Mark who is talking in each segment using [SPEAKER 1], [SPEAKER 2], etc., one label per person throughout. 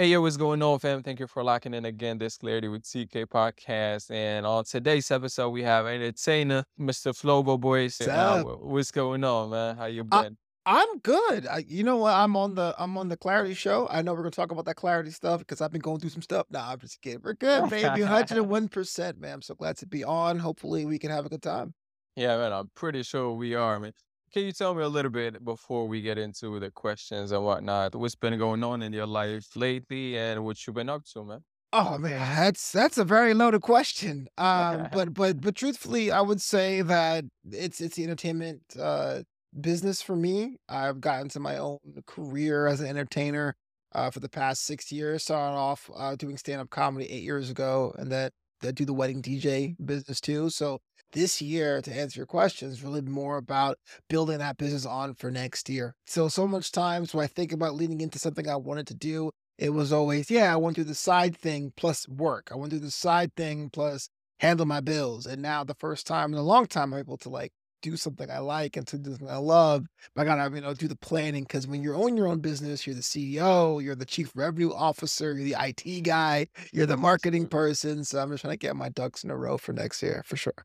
[SPEAKER 1] Hey, yo, what's going on, fam? Thank you for locking in again this Clarity with Teekay podcast. And on today's episode, we have entertainer Mr. Flobo Boyce.
[SPEAKER 2] What's
[SPEAKER 1] Uh, what's going on, man? How you
[SPEAKER 2] I,
[SPEAKER 1] been?
[SPEAKER 2] I'm good. I, you know what? I'm on the I'm on the Clarity show. I know we're gonna talk about that Clarity stuff because I've been going through some stuff. Nah, I'm just kidding. We're good, baby. 101 percent, man. I'm so glad to be on. Hopefully, we can have a good time.
[SPEAKER 1] Yeah, man, I'm pretty sure we are, man. Can you tell me a little bit before we get into the questions and whatnot? What's been going on in your life lately and what you've been up to, man?
[SPEAKER 2] Oh man, that's that's a very loaded question. Um, but but but truthfully, I would say that it's it's the entertainment uh business for me. I've gotten to my own career as an entertainer uh for the past six years. Started off uh doing stand-up comedy eight years ago, and then that do the wedding DJ business too. So this year, to answer your question, is really more about building that business on for next year. So so much times when I think about leaning into something I wanted to do it was always, yeah, I want to do the side thing plus work. I want to do the side thing plus handle my bills. And now the first time in a long time I'm able to like do something I like and to do something I love. But I gotta, you know, do the planning because when you're on your own business, you're the CEO, you're the chief revenue officer, you're the IT guy, you're the marketing person. So I'm just trying to get my ducks in a row for next year for sure.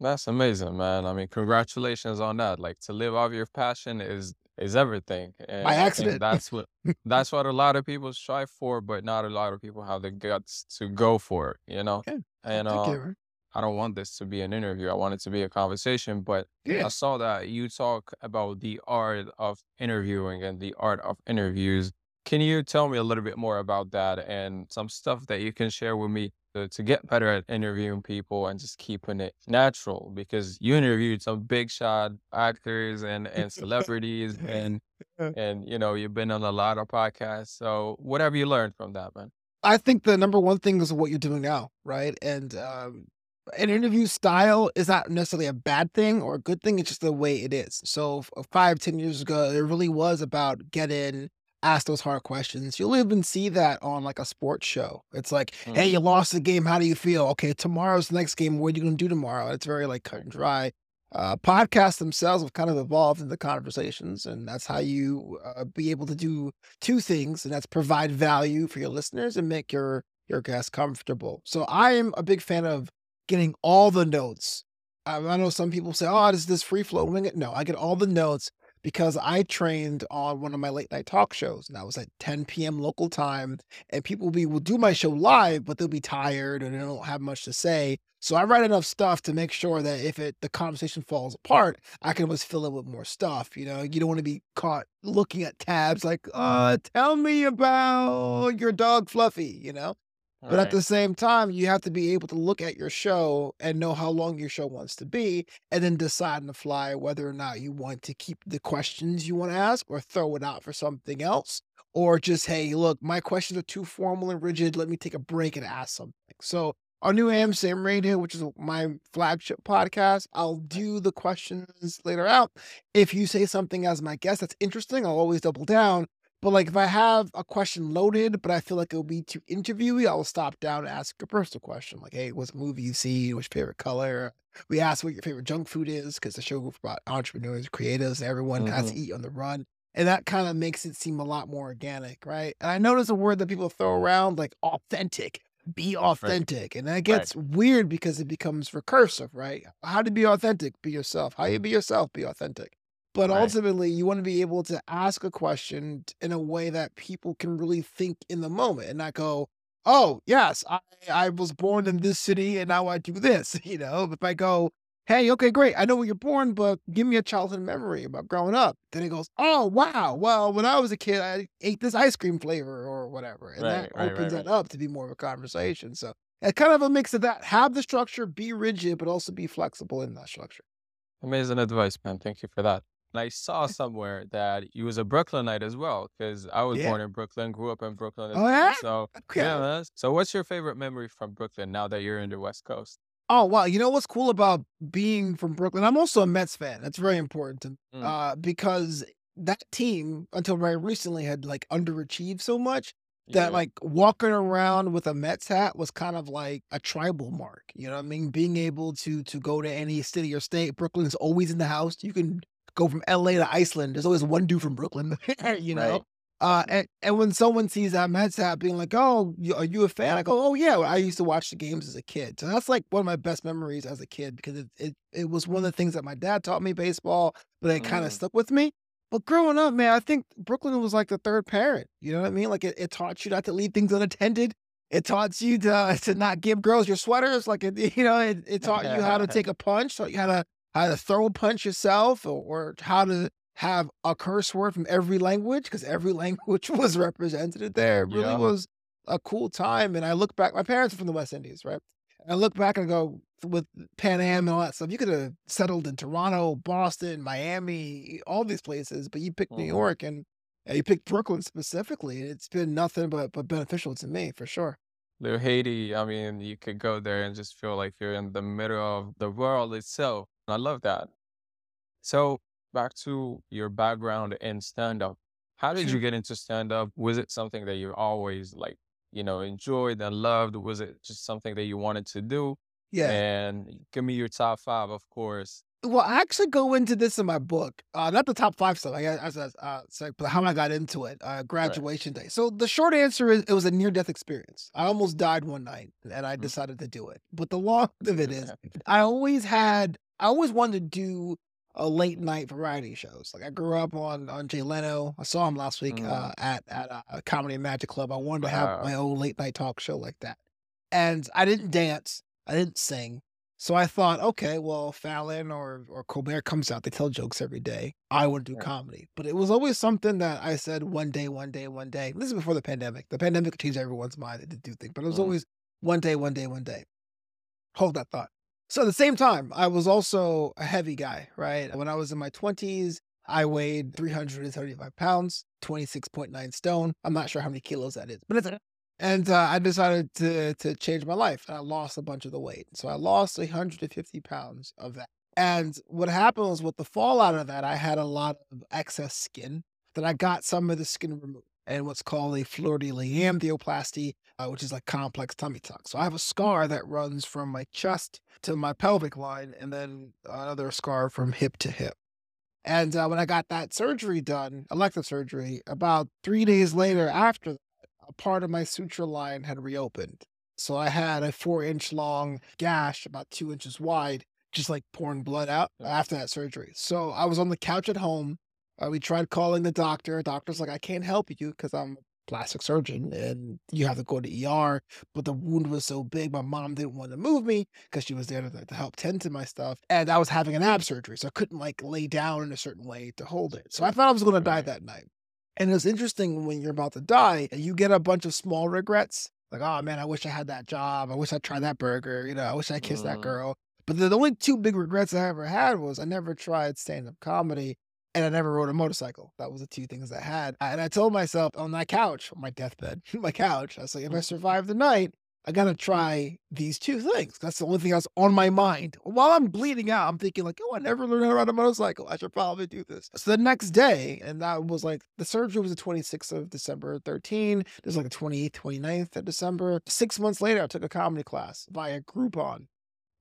[SPEAKER 1] That's amazing, man. I mean, congratulations on that. Like to live off your passion is is everything.
[SPEAKER 2] By
[SPEAKER 1] And I think
[SPEAKER 2] accident.
[SPEAKER 1] that's what that's what a lot of people strive for, but not a lot of people have the guts to go for it, you know?
[SPEAKER 2] Yeah.
[SPEAKER 1] And um. I don't want this to be an interview. I want it to be a conversation, but
[SPEAKER 2] yeah.
[SPEAKER 1] I saw that you talk about the art of interviewing and the art of interviews. Can you tell me a little bit more about that and some stuff that you can share with me to, to get better at interviewing people and just keeping it natural? Because you interviewed some big shot actors and, and celebrities and and you know, you've been on a lot of podcasts. So what have you learned from that, man?
[SPEAKER 2] I think the number one thing is what you're doing now, right? And um, an interview style is not necessarily a bad thing or a good thing. It's just the way it is. So f- five, ten years ago, it really was about get in, ask those hard questions. You'll even see that on like a sports show. It's like, hey,
[SPEAKER 1] Mm,
[SPEAKER 2] you lost the game. How do you feel? Okay, tomorrow's the next game. What are you going to do tomorrow? It's very like cut and dry. Uh, podcasts themselves have kind of evolved into conversations, and that's how you uh, be able to do two things, and that's provide value for your listeners and make your your guests comfortable. So I am a big fan of getting all the notes. I, I know some people say, "Oh, is this free flowing?" No, I get all the notes because I trained on one of my late night talk shows, and that was at 10 p.m. local time. And people will be will do my show live, but they'll be tired and they don't have much to say. So I write enough stuff to make sure that if it the conversation falls apart, I can always fill it with more stuff. You know, you don't want to be caught looking at tabs like, uh, tell me about your dog Fluffy, you know? But at the same time, you have to be able to look at your show and know how long your show wants to be, and then decide on the fly whether or not you want to keep the questions you want to ask or throw it out for something else. Or just, hey, look, my questions are too formal and rigid. Let me take a break and ask something. So our New Amsterdam Radio, which is my flagship podcast, I'll do the questions later out. If you say something as my guest that's interesting, I'll always double down. But like if I have a question loaded, but I feel like it'll be too interviewy, I'll stop down and ask a personal question. Like, hey, what's a movie you see? What's your favorite color? We ask what your favorite junk food is, because the show is about entrepreneurs, creatives, and everyone has
[SPEAKER 1] hmm
[SPEAKER 2] to eat on the run. And that kind of makes it seem a lot more organic, right? And I notice a word that people throw around like authentic. Be
[SPEAKER 1] Right.
[SPEAKER 2] authentic. And that
[SPEAKER 1] Right.
[SPEAKER 2] gets weird because it becomes recursive, right? How to be authentic? Be yourself. How you be yourself? Be authentic. But
[SPEAKER 1] Right.
[SPEAKER 2] ultimately, you want to be able to ask a question in a way that people can really think in the moment and not go, "Oh, yes, I I was born in this city and now I do this." You know, if I go, "Hey, okay, great, I know where you're born, but give me a childhood memory about growing up," then it goes, "Oh, wow, well, when I was a kid, I ate this ice cream flavor or whatever," and that
[SPEAKER 1] Right, right,
[SPEAKER 2] opens
[SPEAKER 1] right,
[SPEAKER 2] that up to be more of a conversation. So it's kind of a mix of that. Have the structure, be rigid, but also be flexible in that structure.
[SPEAKER 1] Amazing advice, man. Thank you for that. And I saw somewhere that you was a Brooklynite as well, because I was
[SPEAKER 2] Yeah.
[SPEAKER 1] born in Brooklyn, grew up in Brooklyn
[SPEAKER 2] Oh yeah.
[SPEAKER 1] So
[SPEAKER 2] Okay.
[SPEAKER 1] yeah. So what's your favorite memory from Brooklyn now that you're in the West Coast?
[SPEAKER 2] Oh, wow. You know what's cool about being from Brooklyn? I'm also a Mets fan. That's very important to
[SPEAKER 1] Mm,
[SPEAKER 2] uh, because that team, until very recently, had like underachieved so much that
[SPEAKER 1] yeah.
[SPEAKER 2] like walking around with a Mets hat was kind of like a tribal mark. You know what I mean? Being able to to go to any city or state, Brooklyn is always in the house. You can go from LA to Iceland. There's always one dude from Brooklyn, you know?
[SPEAKER 1] Right.
[SPEAKER 2] Uh, and, and when someone sees that Mets hat being like, "Oh, are you a fan?" I go, "Oh yeah, well, I used to watch the games as a kid." So that's like one of my best memories as a kid because it it, it was one of the things that my dad taught me baseball, but it kind of
[SPEAKER 1] Mm,
[SPEAKER 2] stuck with me. But growing up, man, I think Brooklyn was like the third parent. You know what I mean? Like it, it taught you not to leave things unattended. It taught you to to not give girls your sweaters. Like it, you know, it, it taught you how to take a punch, taught you how to how to throw a punch yourself, or, or how to have a curse word from every language because every language was represented there. It really
[SPEAKER 1] yeah,
[SPEAKER 2] was a cool time. And I look back, my parents are from the West Indies, right? And I look back and go with Pan Am and all that stuff. You could have settled in Toronto, Boston, Miami, all these places, but you picked New
[SPEAKER 1] mhm.
[SPEAKER 2] York and uh, you picked Brooklyn specifically. and It's been nothing but but beneficial to me for sure.
[SPEAKER 1] Little Haiti, I mean, you could go there and just feel like you're in the middle of the world itself. I love that. So back to your background in stand-up. How did you get into stand-up? Was it something that you always like, you know, enjoyed and loved? Was it just something that you wanted to do?
[SPEAKER 2] Yeah.
[SPEAKER 1] And give me your top five, of course.
[SPEAKER 2] Well, I actually go into this in my book, uh, not the top 5 stuff, I guess, uh, but how I got into it, uh,
[SPEAKER 1] Right.
[SPEAKER 2] graduation day. So the short answer is it was a near-death experience. I almost died one night, and I
[SPEAKER 1] Mm.
[SPEAKER 2] decided to do it. But the long of it is, I always had I always wanted to do a late night variety shows. Like, I grew up on on Jay Leno. I saw him last week,
[SPEAKER 1] Mm.
[SPEAKER 2] uh, at at a a Comedy and Magic Club. I wanted to have my own late night talk show like that. And I didn't dance, I didn't sing. So I thought, okay, well, Fallon or or Colbert comes out, they tell jokes every day. I want to do
[SPEAKER 1] Right.
[SPEAKER 2] comedy. But it was always something that I said one day, one day, one day. This is before the pandemic. The pandemic changed everyone's mind to do things, but it was
[SPEAKER 1] Mm.
[SPEAKER 2] always one day, one day, one day. Hold that thought. So at the same time, I was also a heavy guy, right? When I was in my 20s, I weighed 335 pounds, 26.9 stone. I'm not sure how many kilos that is, but it's a and uh, I decided to to change my life, and I lost a bunch of the weight. So I lost 150 pounds of that. And what happened was, with the fallout of that, I had a lot of excess skin that I got some of the skin removed, and what's called a fleur de lis abdominoplasty, uh, which is like complex tummy tuck. So I have a scar that runs from my chest to my pelvic line, and then another scar from hip to hip. And uh, when I got that surgery done, elective surgery, about three days later after that, a part of my suture line had reopened. So I had a four inch long gash, about two inches wide, just like pouring blood out after that surgery. So I was on the couch at home. Uh, we tried calling the doctor. Doctor's like, I can't help you because I'm a plastic surgeon and you have to go to ER. But the wound was so big, my mom didn't want to move me because she was there to, to help tend to my stuff. And I was having an ab surgery, so I couldn't like lay down in a certain way to hold it. So I thought I was going to die that night. And it's interesting when you're about to die, you get a bunch of small regrets. Like, oh man, I wish I had that job. I wish I tried that burger. You know, I wish I kissed that
[SPEAKER 1] Mm.
[SPEAKER 2] girl. But the, the only two big regrets I ever had was I never tried stand up comedy and I never rode a motorcycle. That was the two things I had. And I told myself on that couch, on my deathbed, my couch, I was like, if I mm-hmm. survive the night, I gotta try these two things. That's the only thing that's on my mind. While I'm bleeding out, I'm thinking like, oh, I never learned how to ride a motorcycle. I should probably do this. So the next day, and that was like the surgery was the 26th of December 13. There's like the 28th, 29th of December. Six months later, I took a comedy class via Groupon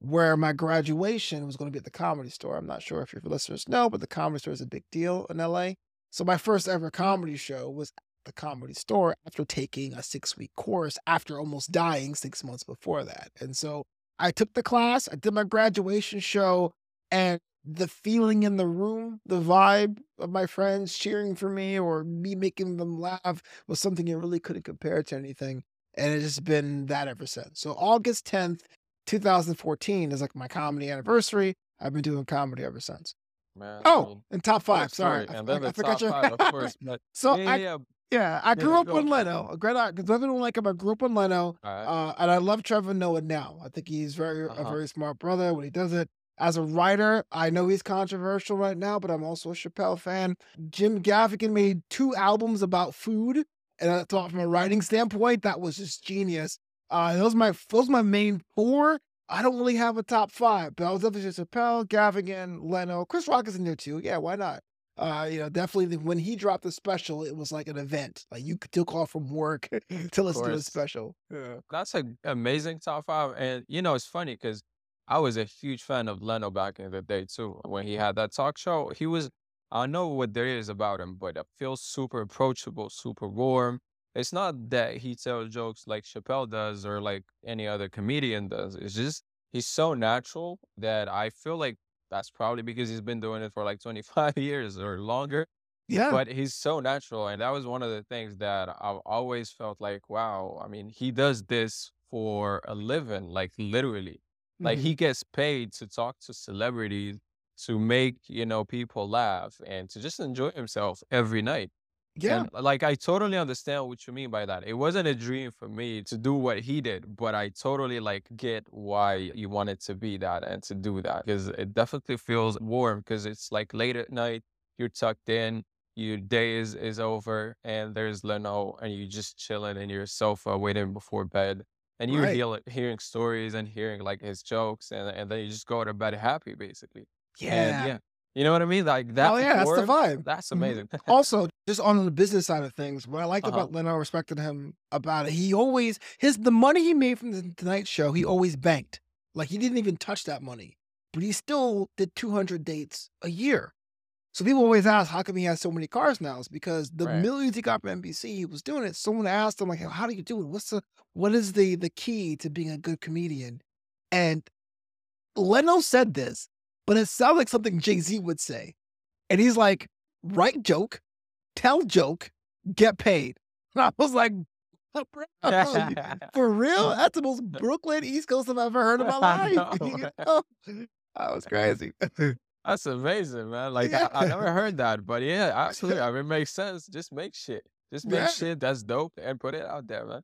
[SPEAKER 2] where my graduation was going to be at the comedy store. I'm not sure if your listeners know, but the comedy store is a big deal in LA. So my first ever comedy show was at the comedy store after taking a six week course after almost dying six months before that. And so I took the class, I did my graduation show, and the feeling in the room, the vibe of my friends cheering for me or me making them laugh was something you really couldn't compare to anything. And it has been that ever since. So August 10th, 2014 is like my comedy anniversary. I've been doing comedy ever since.
[SPEAKER 1] Man, I
[SPEAKER 2] Oh,
[SPEAKER 1] mean,
[SPEAKER 2] and top
[SPEAKER 1] what a
[SPEAKER 2] 5, sorry. I f
[SPEAKER 1] And
[SPEAKER 2] I
[SPEAKER 1] then the
[SPEAKER 2] I
[SPEAKER 1] top five, of course. But
[SPEAKER 2] So
[SPEAKER 1] yeah,
[SPEAKER 2] I
[SPEAKER 1] yeah.
[SPEAKER 2] yeah, I grew
[SPEAKER 1] yeah,
[SPEAKER 2] up
[SPEAKER 1] go.
[SPEAKER 2] Leno. A great because everyone like him, I grew up with Leno,
[SPEAKER 1] right.
[SPEAKER 2] uh, and I love Trevor Noah now. I think he's very a
[SPEAKER 1] Uh-huh.
[SPEAKER 2] very smart brother when he does it. As a writer, I know he's controversial right now, but I'm also a Chappelle fan. Jim Gaffigan made 2 albums about food, and I thought from a writing standpoint, that was just genius. Uh, those my those my main 4. I don't really have a top 5, but I was definitely Chappelle, Gaffigan, Leno. Chris Rock is in there too. Yeah, why not? Uh, you know, definitely the when he dropped the special, it was like an event. Like, you could took off from work to listen to
[SPEAKER 1] the
[SPEAKER 2] special. Yeah.
[SPEAKER 1] That's an amazing top five. And you know, it's funny because I was a huge fan of Leno back in the day too. When he had that talk show, he was I know what there is about him, but it feels super approachable, super warm. It's not that he tells jokes like Chappelle does or like any other comedian does. It's just he's so natural that I feel like that's probably because he's been doing it for like 25 years or longer.
[SPEAKER 2] Yeah.
[SPEAKER 1] But he's so natural, and that was one of the things that I've always felt like, wow, I mean, he does this for a living, like literally. Like
[SPEAKER 2] hmm
[SPEAKER 1] he gets paid to talk to celebrities, to make, you know, people laugh and to just enjoy himself every night.
[SPEAKER 2] Yeah.
[SPEAKER 1] And like I totally understand what you mean by that. It wasn't a dream for me to do what he did, but I totally like get why you wanted to be that and to do that because it definitely feels warm because it's like late at night, you're tucked in, your day is is over, and there's Leno, and you're just chilling in your sofa waiting before bed, and you're
[SPEAKER 2] Right.
[SPEAKER 1] heal- hearing stories and hearing like his jokes, and and then you just go to bed happy basically. And
[SPEAKER 2] Yeah.
[SPEAKER 1] You know what I mean? Like that
[SPEAKER 2] Oh yeah, that's the vibe.
[SPEAKER 1] that's
[SPEAKER 2] Mhm.
[SPEAKER 1] amazing.
[SPEAKER 2] Also, just on the business side of things, what I liked
[SPEAKER 1] uh-huh.
[SPEAKER 2] about Leno, respected him about it. He always his the money he made from the Tonight Show, he always banked. Like he didn't even touch that money, but he still did 200 dates a year. So people always ask, how come he has so many cars now? It's because the
[SPEAKER 1] Right.
[SPEAKER 2] millions he got from NBC, he was doing it. Someone asked him, like, how do you do it? What's the what is the the key to being a good comedian? And Leno said this, but it sounds like something Jay-Z would say. And he's like, write joke, tell joke, get paid. And I was like, for real? That's the most Brooklyn East Coast I've ever heard in my life. You know? That was crazy.
[SPEAKER 1] That's amazing, man. Like I. I never heard that, but yeah, absolutely. I mean, it makes sense. Just make shit. Just make
[SPEAKER 2] Yeah,
[SPEAKER 1] shit that's dope and put it out there, man.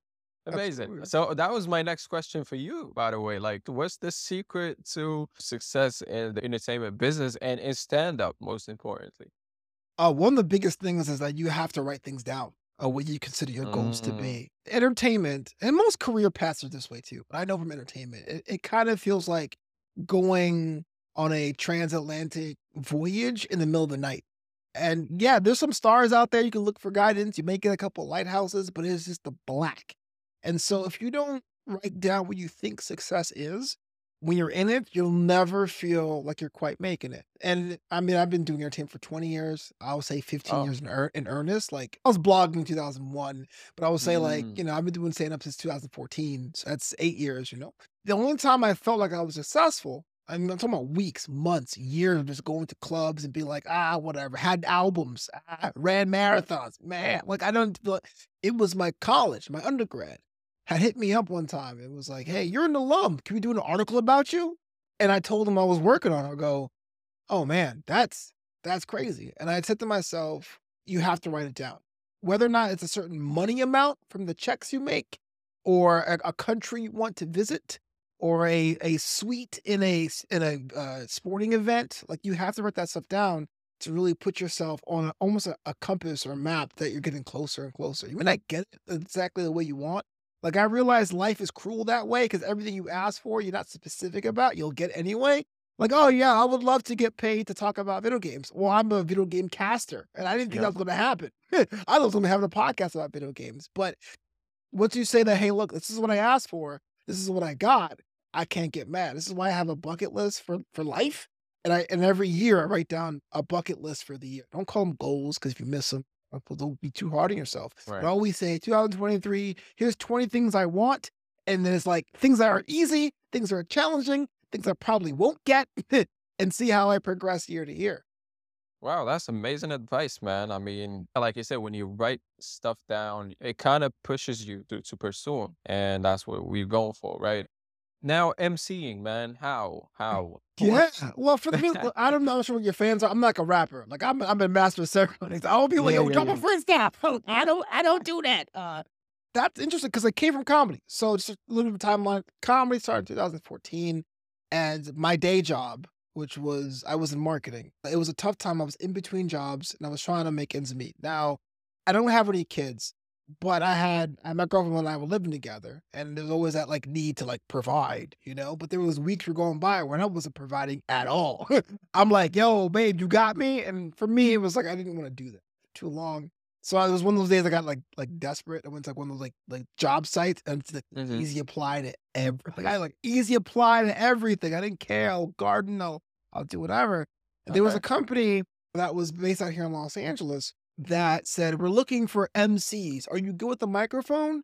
[SPEAKER 1] Amazing. So that was my next question for you, by the way. Like, what's the secret to success in the entertainment business and in stand up, most importantly?
[SPEAKER 2] Uh, one of the biggest things is that you have to write things down, uh, what you consider your goals to
[SPEAKER 1] Mm,
[SPEAKER 2] be. Entertainment, and most career paths are this way too. But I know from entertainment, it, it kind of feels like going on a transatlantic voyage in the middle of the night. And yeah, there's some stars out there you can look for guidance. You may get a couple lighthouses, but it's just the black. And so if you don't write down what you think success is, when you're in it, you'll never feel like you're quite making it. And I mean, I've been doing entertainment for 20 years. I would say 15
[SPEAKER 1] oh,
[SPEAKER 2] years in, ear- in earnest. Like I was blogging in 2001, but I would say like,
[SPEAKER 1] mm,
[SPEAKER 2] you know, I've been doing stand up since 2014. So that's eight years, you know. The only time I felt like I was successful, I mean, I'm talking about weeks, months, years of just going to clubs and being like, ah, whatever, had albums, ah, ran marathons, man. Like I don't, it was my college, my undergrad had hit me up one time. It was like, "Hey, you're an alum. Can we do an article about you?" And I told him I was working on it. I go, "Oh man, that's that's crazy." And I said to myself, "You have to write it down. Whether or not it's a certain money amount from the checks you make, or a, a country you want to visit, or a a suite in a in a uh, sporting event, like you have to write that stuff down." To really put yourself on almost a, a compass or a map that you're getting closer and closer. You may not get exactly the way you want, like I realize life is cruel that way because everything you ask for, you're not specific about, you'll get anyway. Like, oh yeah, I would love to get paid to talk about video games. Well, I'm a video game caster, and I didn't think that was going to happen. I was going to have a podcast about video games, but once you say that, hey, look, this is what I asked for, this is what I got, I can't get mad. This is why I have a bucket list for for life, and I and every year I write down a bucket list for the year. Don't call them goals because if you miss them, Uh, don't be too hard on yourself. But I always say 2023. Here's 20 things I want, and then it's like things that are easy, things that are challenging, things I probably won't get, and see how I progress year to year.
[SPEAKER 1] Wow, that's amazing advice, man. I mean, like you said, when you write stuff down, it kind of pushes you to, to pursue and that's what we're going for, right? Now, MCing, man, how? How?
[SPEAKER 2] Yeah. Well, for the people, I don't know sure what your fans are. I'm like a rapper. Like I'm, I'm a master of ceremonies. I will be like,
[SPEAKER 1] Yeah,
[SPEAKER 2] yo,
[SPEAKER 1] yeah,
[SPEAKER 2] drop a
[SPEAKER 1] yeah.
[SPEAKER 2] freestyle. I don't, I don't do that. Uh, that's interesting because I came from comedy. So just a little bit of timeline. Comedy started in 2014, and my day job, which was I was in marketing. It was a tough time. I was in between jobs, and I was trying to make ends meet. Now, I don't have any kids, but I had I, my girlfriend and I were living together, and there was always that like need to like provide, you know. But there was weeks were going by when I wasn't providing at all. I'm like, yo, babe, you got me, and for me, it was like I didn't want to do that too long. So it was one of those days I got like like desperate. I went to like one of those like like job sites, and it's like
[SPEAKER 1] hmm
[SPEAKER 2] easy apply to every like I like easy apply to everything. I didn't care. I'll garden. I'll I'll do whatever. And there was a company that was based out here in Los Angeles that said, We're looking for MCs. Are you good with the microphone?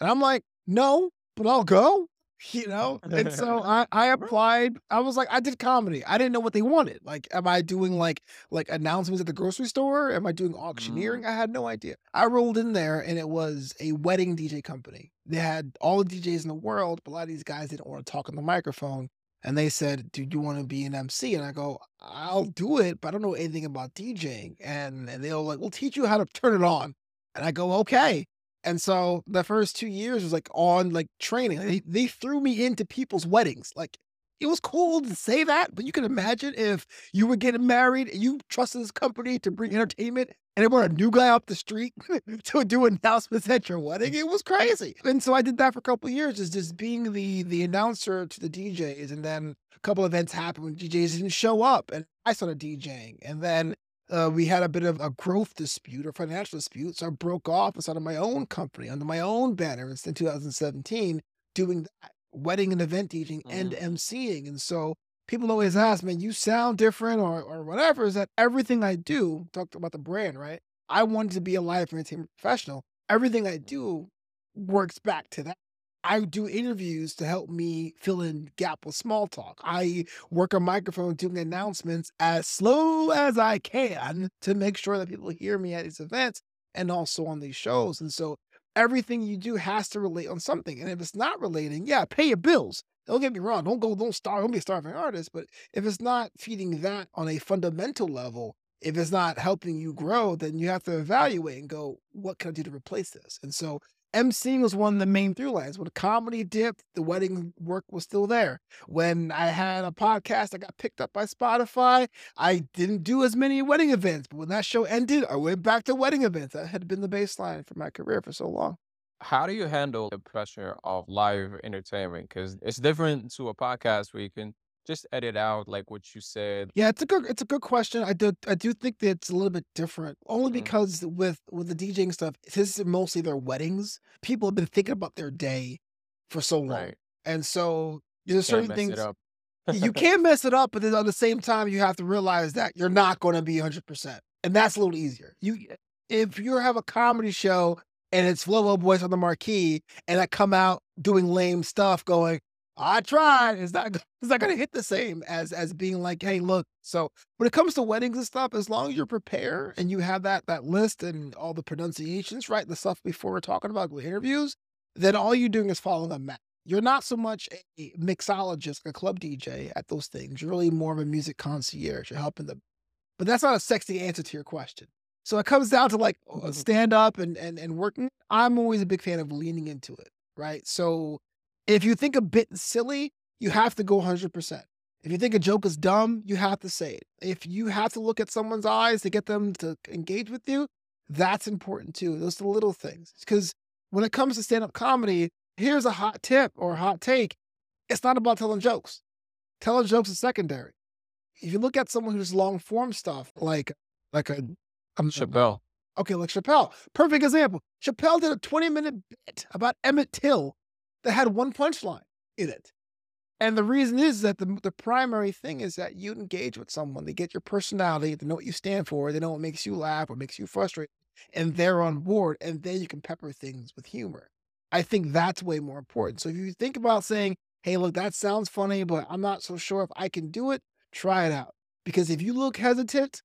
[SPEAKER 2] And I'm like, No, but I'll go. You know? And so I, I applied. I was like, I did comedy. I didn't know what they wanted. Like, am I doing like like announcements at the grocery store? Am I doing auctioneering?
[SPEAKER 1] Mm.
[SPEAKER 2] I had no idea. I rolled in there and it was a wedding DJ company. They had all the DJs in the world, but a lot of these guys didn't want to talk on the microphone. And they said, Do you want to be an MC? And I go, I'll do it, but I don't know anything about DJing. And, and they were like, We'll teach you how to turn it on. And I go, Okay. And so the first two years was like on like training. They, they threw me into people's weddings. Like it was cool to say that, but you can imagine if you were getting married and you trusted this company to bring entertainment and they brought a new guy up the street to do announcements at your wedding. It was crazy. And so I did that for a couple of years, is just being the the announcer to the DJs. And then a couple events happened when DJs didn't show up and I started DJing. And then uh, we had a bit of a growth dispute or financial dispute. So I broke off and started my own company under my own banner in 2017, doing that wedding and event DJing and
[SPEAKER 1] Mm.
[SPEAKER 2] MCing. And so people always ask, man, you sound different or, or whatever. Is that everything I do, talked about the brand, right? I wanted to be a live entertainment professional. Everything I do works back to that. I do interviews to help me fill in gap with small talk. I work a microphone doing announcements as slow as I can to make sure that people hear me at these events and also on these shows. And so everything you do has to relate on something. And if it's not relating, yeah, pay your bills. Don't get me wrong. Don't go, don't starve, don't be a starving artist. But if it's not feeding that on a fundamental level, if it's not helping you grow, then you have to evaluate and go, what can I do to replace this? And so emceeing was one of the main through lines. When comedy dipped, the wedding work was still there. When I had a podcast that got picked up by Spotify, I didn't do as many wedding events. But when that show ended, I went back to wedding events. That had been the baseline for my career for so long.
[SPEAKER 1] How do you handle the pressure of live entertainment? Because it's different to a podcast where you can just edit out like what you said.
[SPEAKER 2] Yeah, it's a good it's a good question. I do I do think that it's a little bit different, only
[SPEAKER 1] Mm.
[SPEAKER 2] because with with the DJing stuff, this is mostly their weddings. People have been thinking about their day for so long,
[SPEAKER 1] Right.
[SPEAKER 2] and so there's
[SPEAKER 1] Can't
[SPEAKER 2] certain things
[SPEAKER 1] up.
[SPEAKER 2] you can't mess it up, but then at the same time, you have to realize that you're not going to be 100%. And that's a little easier. You if you have a comedy show and it's Flow Boyce on the marquee and I come out doing lame stuff going, I tried, it's not it's not gonna hit the same as as being like, hey, look. So when it comes to weddings and stuff, as long as you're prepared and you have that that list and all the pronunciations, right? The stuff before we're talking about interviews, then all you're doing is following a map. You're not so much a mixologist, a club DJ at those things. You're really more of a music concierge. You're helping them. But that's not a sexy answer to your question. So it comes down to like uh, stand up and, and and working. I'm always a big fan of leaning into it, right? So if you think a bit silly, you have to go 100%. If you think a joke is dumb, you have to say it. If you have to look at someone's eyes to get them to engage with you, that's important too. Those are the little things. Because when it comes to stand up comedy, here's a hot tip or a hot take it's not about telling jokes. Telling jokes is secondary. If you look at someone who's long form stuff, like like a I'm
[SPEAKER 1] Chappelle.
[SPEAKER 2] Okay, like Chappelle. Perfect example. Chappelle did a 20 minute bit about Emmett Till that had one punchline in it. And the reason is that the, the primary thing is that you engage with someone. They get your personality, they know what you stand for, they know what makes you laugh, what makes you frustrated, and they're on board. And then you can pepper things with humor. I think that's way more important. So if you think about saying, hey, look, that sounds funny, but I'm not so sure if I can do it, try it out. Because if you look hesitant,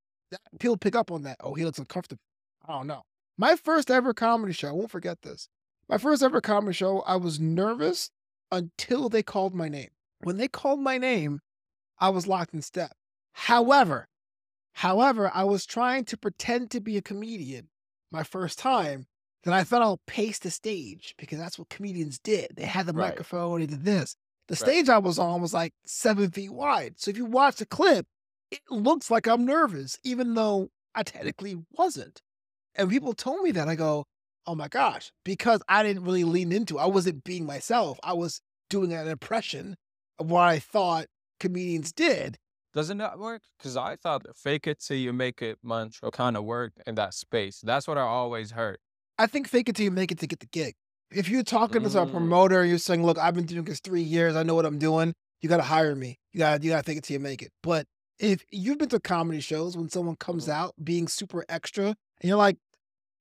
[SPEAKER 2] people pick up on that. Oh, he looks uncomfortable. I don't know. My first ever comedy show, I won't forget this. My first ever comedy show, I was nervous until they called my name. When they called my name, I was locked in step. However, however, I was trying to pretend to be a comedian my first time. Then I thought I'll pace the stage because that's what comedians did. They had the
[SPEAKER 1] Right.
[SPEAKER 2] microphone, they did this. The
[SPEAKER 1] Right.
[SPEAKER 2] stage I was on was like seven feet wide. So if you watch the clip, it looks like I'm nervous, even though I technically wasn't. And people told me that. I go, oh my gosh, because I didn't really lean into it. I wasn't being myself. I was doing an impression of what I thought comedians did.
[SPEAKER 1] Doesn't that work? Because I thought the fake it till you make it mantra kind of worked in that space. That's what I always heard.
[SPEAKER 2] I think fake it till you make it to get the gig. If you're talking to a
[SPEAKER 1] Mm.
[SPEAKER 2] promoter and you're saying, look, I've been doing this three years, I know what I'm doing, you gotta hire me. You gotta you gotta fake it till you make it. But if you've been to comedy shows when someone comes
[SPEAKER 1] Mhm.
[SPEAKER 2] out being super extra and you're like,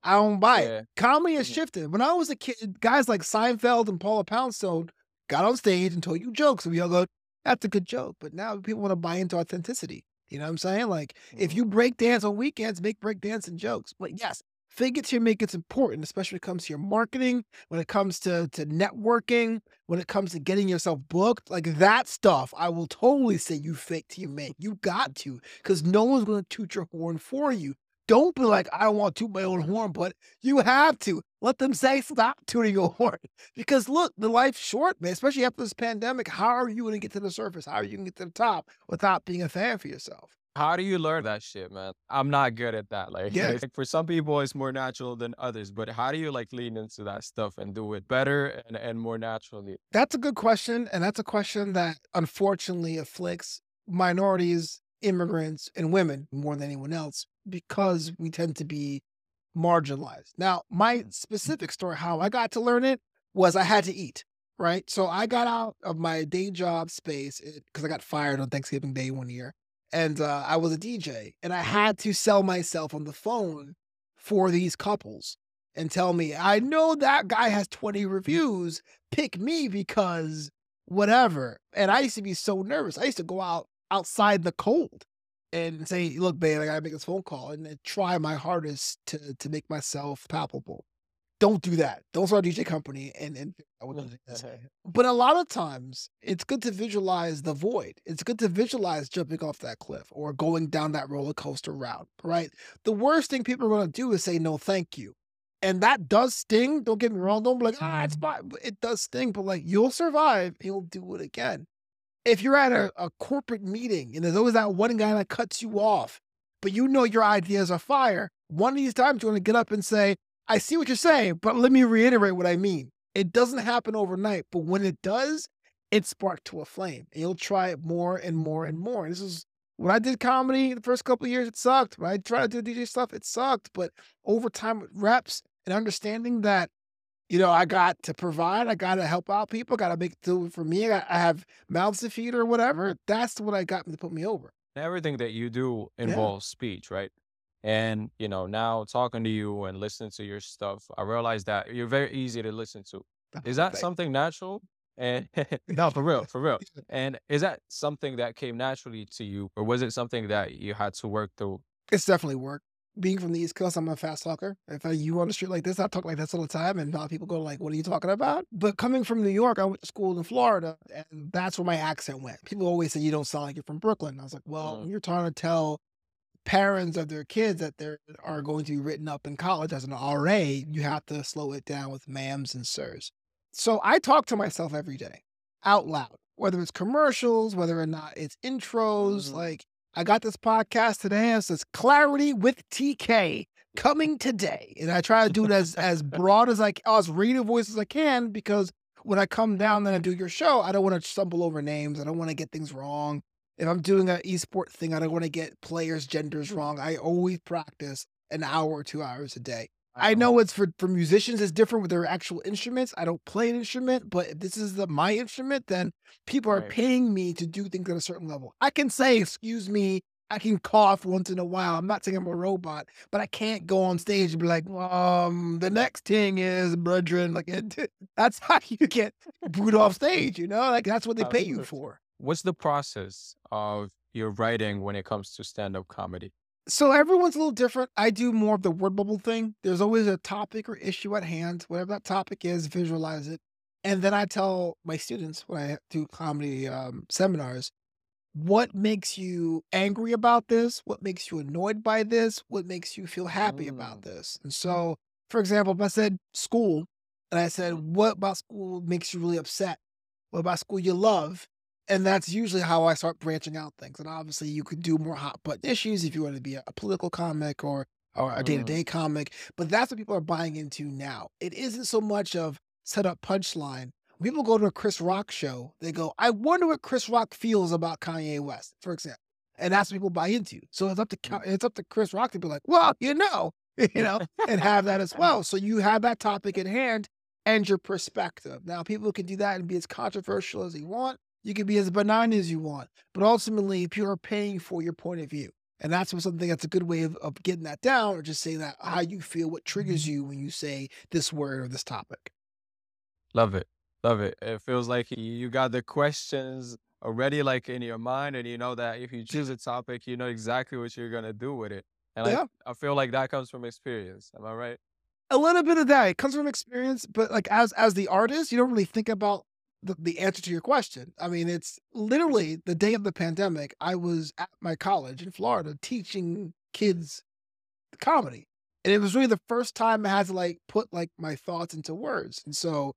[SPEAKER 2] I don't buy it. Comedy has
[SPEAKER 1] Mhm.
[SPEAKER 2] shifted. When I was a kid, guys like Seinfeld and Paula Poundstone got on stage and told you jokes, and we all go, "That's a good joke." But now people want to buy into authenticity. You know what I'm saying? Like, if
[SPEAKER 1] Mhm.
[SPEAKER 2] you break dance on weekends, make break dancing jokes. But yes, fake it till you make it's important, especially when it comes to your marketing, when it comes to to networking, when it comes to getting yourself booked, like that stuff. I will totally say you fake till you make. You got to, because no one's going to toot your horn for you. Don't be like, I don't want to toot my own horn, but you have to. Let them say, stop tooting your horn. Because look, the life's short, man, especially after this pandemic. How are you going to get to the surface? How are you going to get to the top without being a fan for yourself?
[SPEAKER 1] How do you learn that shit, man? I'm not good at that. Like,
[SPEAKER 2] Yeah.
[SPEAKER 1] like, for some people, it's more natural than others. But how do you like lean into that stuff and do it better and, and more naturally?
[SPEAKER 2] That's a good question. And that's a question that unfortunately afflicts minorities, immigrants, and women more than anyone else because we tend to be marginalized. Now, my mm. Mm. specific story, how I got to learn it, was I had to eat, right? So I got out of my day job space because I got fired on Thanksgiving Day one year. And uh, I was a DJ and I had to sell myself on the phone for these couples and tell me, I know that guy has 20 mm. reviews. Pick me because whatever. And I used to be so nervous. I used to go out outside the cold and say, look, babe, I gotta make this phone call and try my hardest to to make myself palpable. Don't do that. Don't start a DJ company and and I wouldn't do this. But a lot of times it's good to visualize the void. It's good to visualize jumping off that cliff or going down that roller coaster route, right? The worst thing people are gonna do is say no thank you. And that does sting. Don't get me wrong. Don't be like, ah, it's fine. It does sting, but like you'll survive. You'll do it again. If you're at a, a corporate meeting and there's always that one guy that cuts you off, but you know your ideas are fire, one of these times you're going to get up and say, I see what you're saying, but let me reiterate what I mean. It doesn't happen overnight, but when it does, it sparked to a flame. And you'll try it more and more and more. And this is when I did comedy the first couple of years, it sucked. When I tried to do DJ stuff, it sucked. But over time with reps and understanding that you know, I got to provide, I got to help out people, got to make do it for me. I, I have mouths to feed or whatever. That's what I got to put me over.
[SPEAKER 1] Everything that you do involves speech, right? And, you know, now talking to you and listening to your stuff, I realize that you're very easy to listen to. Is oh, that
[SPEAKER 2] Thank-
[SPEAKER 1] something natural? And no, for real, for real. And is that something that came naturally to you, or was it something that you had to work through?
[SPEAKER 2] It's definitely work. Being from the East Coast, I'm a fast talker. If I, you on the street like this, I talk like this all the time, and a lot of people go like, "What are you talking about?" But coming from New York, I went to school in Florida, and that's where my accent went. People always say you don't sound like you're from Brooklyn. I was like, "Well,
[SPEAKER 1] Mm.
[SPEAKER 2] you're trying to tell parents of their kids that they are going to be written up in college as an RA, you have to slow it down with ma'ams and sirs." So I talk to myself every day, out loud, whether it's commercials, whether or not it's intros,
[SPEAKER 1] Mhm.
[SPEAKER 2] like. I got this podcast today. It says Clarity with Teekay coming today. And I try to do it as as broad as I can, as radio voice as I can because when I come down and I do your show, I don't want to stumble over names. I don't want to get things wrong. If I'm doing an esport thing, I don't want to get players' genders wrong. I always practice an hour or two hours a day. I know it's for for musicians it's different with their actual instruments. I don't play an instrument, but if this is the my instrument, then people are
[SPEAKER 1] Right.
[SPEAKER 2] paying me to do things at a certain level. I can say, excuse me, I can cough once in a while. I'm not saying I'm a robot, but I can't go on stage and be like, um, the next thing is brethren. Like it, that's how you get booed off stage, you know? Like that's what they pay you for.
[SPEAKER 1] What's the process of your writing when it comes to stand-up comedy?
[SPEAKER 2] So everyone's a little different. I do more of the word bubble thing. There's always a topic or issue at hand. Whatever that topic is, visualize it. And then I tell my students when I do comedy um, seminars, what makes you angry about this? What makes you annoyed by this? What makes you feel happy about
[SPEAKER 1] Mm.
[SPEAKER 2] this? And so, for example, if I said school, and I said, what about school makes you really upset? What about school you love? And that's usually how I start branching out things. And obviously, you could do more hot button issues if you want to be a, a political comic or or a day to
[SPEAKER 1] Mm.
[SPEAKER 2] day comic. But that's what people are buying into now. It isn't so much of set up punchline. When people go to a Chris Rock show, they go, "I wonder what Chris Rock feels about Kanye West," for example, and that's what people buy into. So it's up to it's up to Chris Rock to be like, "Well, you know," you know, and have that as well. So you have that topic at hand and your perspective. Now, people can do that and be as controversial as they want. You can be as benign as you want, but ultimately people are paying for your point of view. And that's something that's a good way of, of getting that down or just saying that how you feel, what triggers mm-hmm. you when you say this word or this topic.
[SPEAKER 1] Love it. Love it. It feels like you got the questions already like in your mind and you know that if you choose a topic, you know exactly what you're gonna do with it. And like
[SPEAKER 2] Yeah.
[SPEAKER 1] I feel like that comes from experience. Am I right?
[SPEAKER 2] A little bit of that. It comes from experience, but like as as the artist, you don't really think about the, the answer to your question. I mean, it's literally the day of the pandemic, I was at my college in Florida teaching kids comedy. And it was really the first time I had to like put like my thoughts into words. And so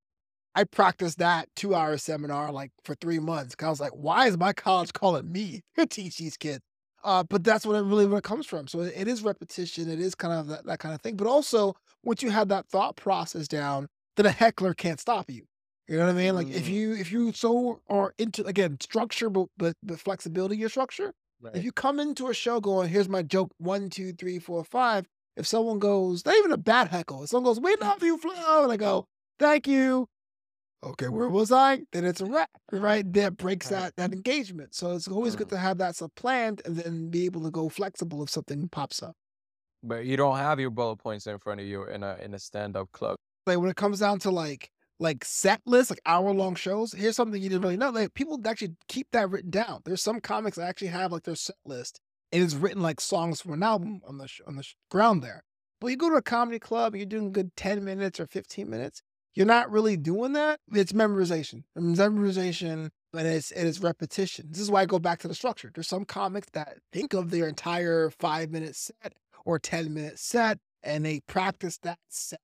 [SPEAKER 2] I practiced that two hour seminar like for three months. 'cause I was like, why is my college calling me to teach these kids? Uh, but that's what it really where it comes from. So it, it is repetition. It is kind of that, that kind of thing. But also, once you have that thought process down, then a heckler can't stop you. You know what I mean? Like if
[SPEAKER 1] Mm,
[SPEAKER 2] you if you so are into again structure, but but, but flexibility of your structure. If you come into a show going, here's my joke one, two, three, four, five. If someone goes, not even a bad heckle, if someone goes, we love you, Flo, and I go, thank you. Okay, where was I? Then it's a wrap, right? That breaks
[SPEAKER 1] Right.
[SPEAKER 2] that that engagement. So it's always good
[SPEAKER 1] Mm.
[SPEAKER 2] to have that stuff planned and then be able to go flexible if something pops up.
[SPEAKER 1] But you don't have your bullet points in front of you in a in a stand-up club.
[SPEAKER 2] Like when it comes down to like like set lists, like hour long shows, here's something you didn't really know. Like people actually keep that written down. There's some comics that actually have like their set list and it's written like songs from an album on the on the ground there. But you go to a comedy club, you're doing good 10 minutes or 15 minutes. You're not really doing that. It's memorization. It's memorization and it's it's repetition. This is why I go back to the structure. There's some comics that think of their entire five minute set or 10 minute set and they practice that set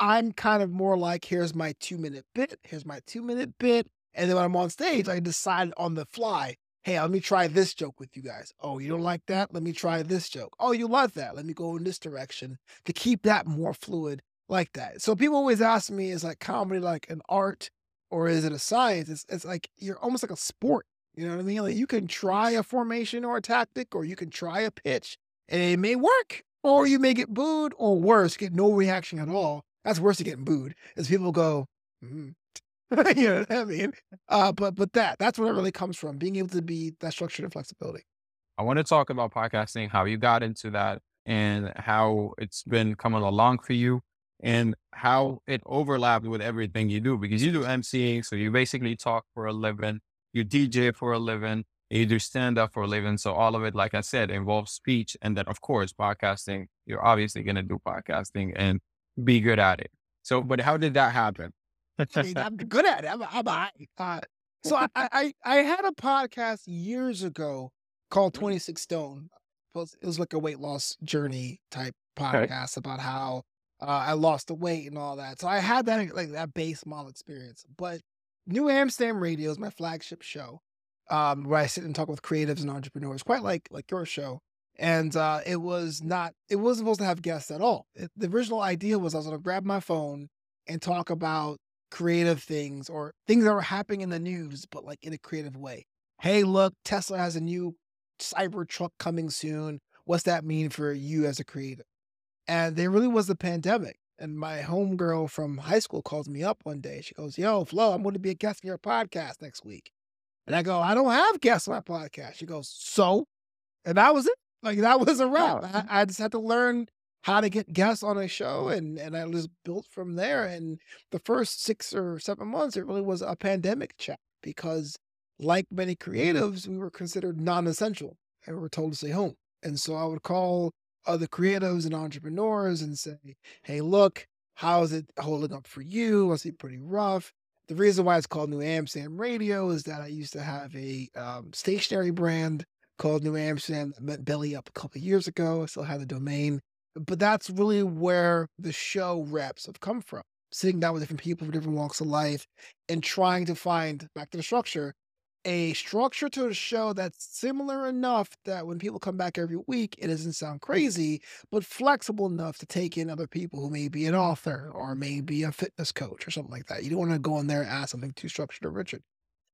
[SPEAKER 2] I'm kind of more like, here's my two minute bit, here's my two minute bit. And then when I'm on stage, I decide on the fly, hey, let me try this joke with you guys. Oh, you don't like that? Let me try this joke. Oh, you love that? Let me go in this direction to keep that more fluid like that. So people always ask me, is like comedy like an art or is it a science? It's, it's like you're almost like a sport. You know what I mean? Like you can try a formation or a tactic, or you can try a pitch and it may work, or you may get booed, or worse, get no reaction at all. That's worse than getting booed, is people go, "Mhm." you know what I mean? Uh, but but that that's where it really comes from, being able to be that structured and flexibility.
[SPEAKER 1] I want to talk about podcasting, how you got into that and how it's been coming along for you and how it overlapped with everything you do because you do MCing. So you basically talk for a living, you DJ for a living, you do stand up for a living. So all of it, like I said, involves speech. And then of course, podcasting, you're obviously going to do podcasting and be good at it. So, but how did that happen?
[SPEAKER 2] I mean, I'm good at it. I'm, I'm right. Uh, so I, I I I had a podcast years ago called
[SPEAKER 1] Mm.
[SPEAKER 2] 26 Stone. It was, like a weight loss journey type podcast about how uh, I lost the weight and all that. So I had that like that base model experience. But New Amsterdam Radio is my flagship show, um, where I sit and talk with creatives and entrepreneurs, quite like like your show. And uh, it was not. It wasn't supposed to have guests at all. It, the original idea was I was going to grab my phone and talk about creative things or things that were happening in the news, but like in a creative way. Hey, look, Tesla has a new cyber truck coming soon. What's that mean for you as a creative? And there really was a pandemic. And my homegirl from high school calls me up one day. She goes, Yo, Flo, I'm going to be a guest on your podcast next week. And I go, I don't have guests on my podcast. She goes, So? And that was it. Like that was a wrap.
[SPEAKER 1] Wow.
[SPEAKER 2] I, I just had to learn how to get guests on a show and and I just built from there. And the first six or seven months, it really was a pandemic chat because like many creatives, we were considered non-essential and we were told to stay home. And so I would call other creatives and entrepreneurs and say, Hey, look, how is it holding up for you? I see pretty rough. The reason why it's called New Amsterdam Radio is that I used to have a um, stationary brand called New Amsterdam that met Billy up a couple years ago. I still have the domain, but that's really where the show reps have come from. Sitting down with different people from different walks of life and trying to find back to the structure a structure to the show that's similar enough that when people come back every week, it doesn't sound crazy, but flexible enough to take in other people who may be an author or maybe a fitness coach or something like that. You don't want to go in there and ask something too structured or rigid.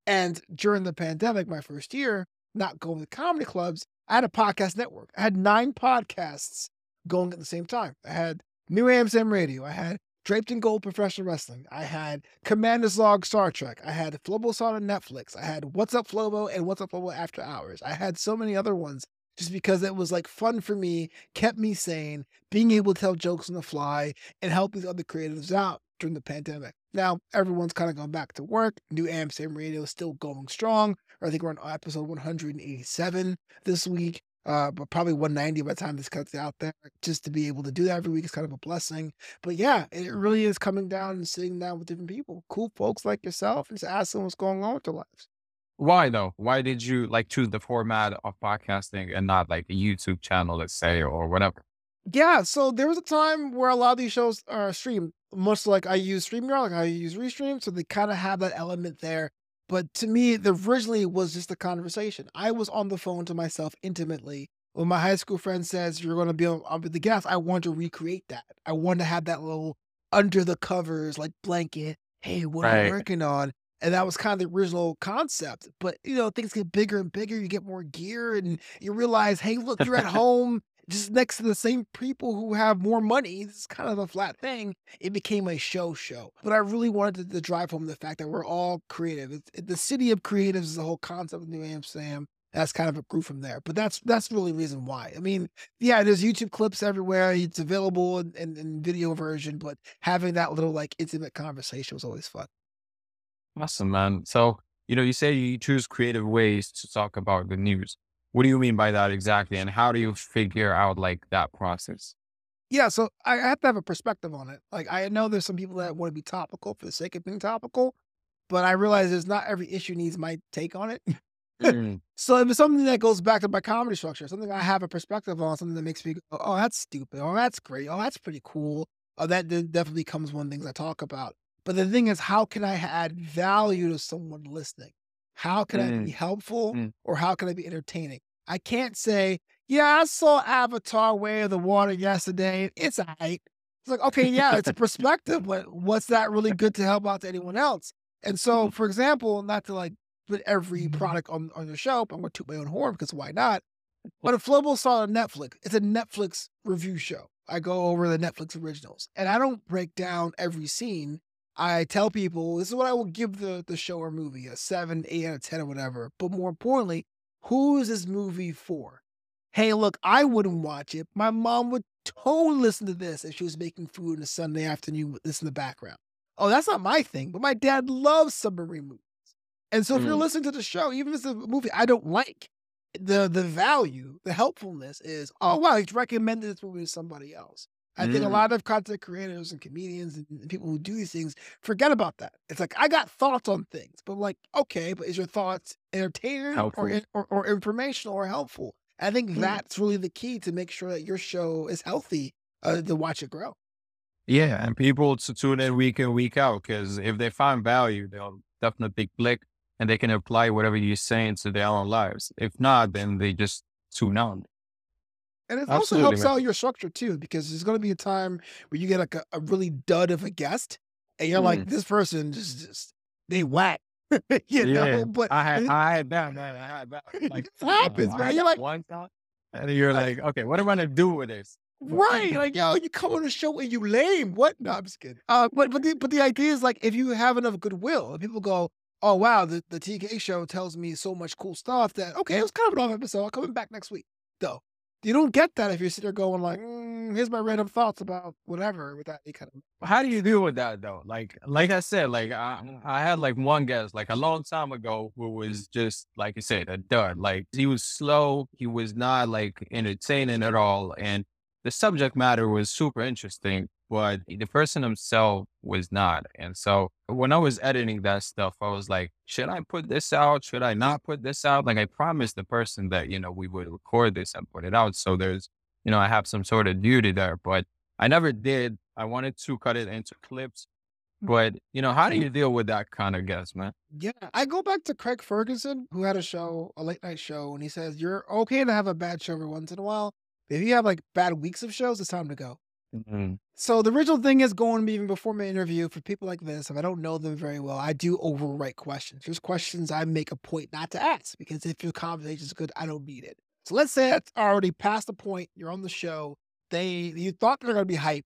[SPEAKER 2] And during the pandemic, my first year, not going to comedy clubs, I had a podcast network. I had nine podcasts going at the same time. I had New Amsterdam Radio. I had Draped in Gold Professional Wrestling. I had Commander's Log Star Trek. I had Flobo Song on Netflix. I had What's Up Flobo and What's Up Flobo After Hours. I had so many other ones just because it was like fun for me, kept me sane, being able to tell jokes on the fly and help these other creatives out during the pandemic. Now, everyone's kind of gone back to work. New Amsterdam Radio is still going strong. I think we're on episode 187 this week uh, but probably 190 by the time this cuts out there. Just to be able to do that every week is kind of a blessing. But yeah, it really is coming down and sitting down with different people, cool folks like yourself, and just asking what's going on with their lives.
[SPEAKER 1] Why though? Why did you like choose the format of podcasting and not like a YouTube channel, let's say, or whatever?
[SPEAKER 2] Yeah, so there was a time where a lot of these shows are streamed, much like I use StreamYard, like I use Restream, so they kind of have that element there but to me, the originally was just a conversation. I was on the phone to myself intimately. When my high school friend says you're going to be on, on the gas, I want to recreate that. I want to have that little under the covers like blanket. Hey, what are you working on? And that was kind of the original concept. But you know, things get bigger and bigger. You get more gear, and you realize, hey, look, you're at home just next to the same people who have more money. It's kind of a flat thing. It became a show show. But I really wanted to, to drive home the fact that we're all creative. It's, it, the city of creatives is the whole concept of New Amsterdam. That's kind of a grew from there. But that's that's really the reason why. I mean, yeah, there's YouTube clips everywhere. It's available in, in, in video version, but having that little like intimate conversation was always fun.
[SPEAKER 1] Awesome, man. So, you know, you say you choose creative ways to talk about the news. What do you mean by that exactly? And how do you figure out like that process?
[SPEAKER 2] Yeah, so I have to have a perspective on it. Like I know there's some people that want to be topical for the sake of being topical, but I realize there's not every issue needs my take on it. mm. So if it's something that goes back to my comedy structure, something I have a perspective on, something that makes me go, "Oh, that's stupid. Oh, that's great. Oh, that's pretty cool." Oh, that definitely becomes one of the things I talk about. But the thing is, how can I add value to someone listening? How can I be mm. helpful Mm. or how can I be entertaining? I can't say, yeah, I saw Avatar Way of the Water yesterday. It's all right. It's like, okay, yeah, it's a perspective, but what's that really good to help out to anyone else? And so, for example, not to like put every mm-hmm. product on, on your show, but I'm going to toot my own horn because why not? But if Flobo saw on Netflix, it's a Netflix review show. I go over the Netflix originals and I don't break down every scene I tell people this is what I will give the the show or movie a seven, eight out of ten or whatever. But more importantly, who is this movie for? Hey, look, I wouldn't watch it. My mom would totally listen to this if she was making food on a Sunday afternoon with this in the background. Oh, that's not my thing, but my dad loves submarine movies. And so if you're mm. listening to the show, even if it's a movie I don't like, the the value, the helpfulness is, oh wow, he's recommended this movie to somebody else. I mm. think a mm. lot of content creators and comedians and, people who do these things forget about that. It's like I got thoughts on things, but like, okay, but is your thoughts entertaining or, or, or informational or helpful? I think mm. that's really the key to make sure that your show is healthy uh, to watch it grow.
[SPEAKER 1] Yeah, and people to tune in week in week out because if they find value, they'll definitely click and they can apply whatever you're saying to their own lives. If not, then they just tune out.
[SPEAKER 2] And it also helps man. out your structure too, because there's going to be a time where you get like a, a really dud of a guest, and you're like, mm. this person just, just they whack, you Yeah, know. But
[SPEAKER 1] I had I had that man. I had that. Like
[SPEAKER 2] it happens, man. You're like,
[SPEAKER 1] one time, and you're like, okay, what am I gonna do with this?
[SPEAKER 2] right, like yo, you come on the show and you lame. What? No, I'm just kidding. Uh, but but the but the idea is like if you have enough goodwill, and people go, oh wow, the the Teekay show tells me so much cool stuff that okay, it was kind of an off episode. I'm coming back next week, though you don't get that if you're sitting there going like, mm, "Here's my random thoughts about whatever." Without any kind
[SPEAKER 1] of. How do you deal with that though? Like, like I said, like I, I had like one guest like a long time ago who was just like you said a dud. Like he was slow. He was not like entertaining at all, and the subject matter was super interesting but the person himself was not. And so when I was editing that stuff, I was like, should I put this out? Should I not put this out? Like I promised the person that, you know, we would record this and put it out. So there's, you know, I have some sort of duty there, but I never did. I wanted to cut it into clips. Mm. But, you know, how do you deal with that kind of guest, man?
[SPEAKER 2] Yeah. I go back to Craig Ferguson, who had a show, a late night show, and he says, You're okay to have a bad show every once in a while. If you have like bad weeks of shows, it's time to go. Mm-hmm. So the original thing is going to be even before my interview for people like this. If I don't know them very well, I do overwrite questions. There's questions I make a point not to ask because if your conversation is good, I don't need it. So let's say it's already past the point. You're on the show. They you thought they're going to be hype,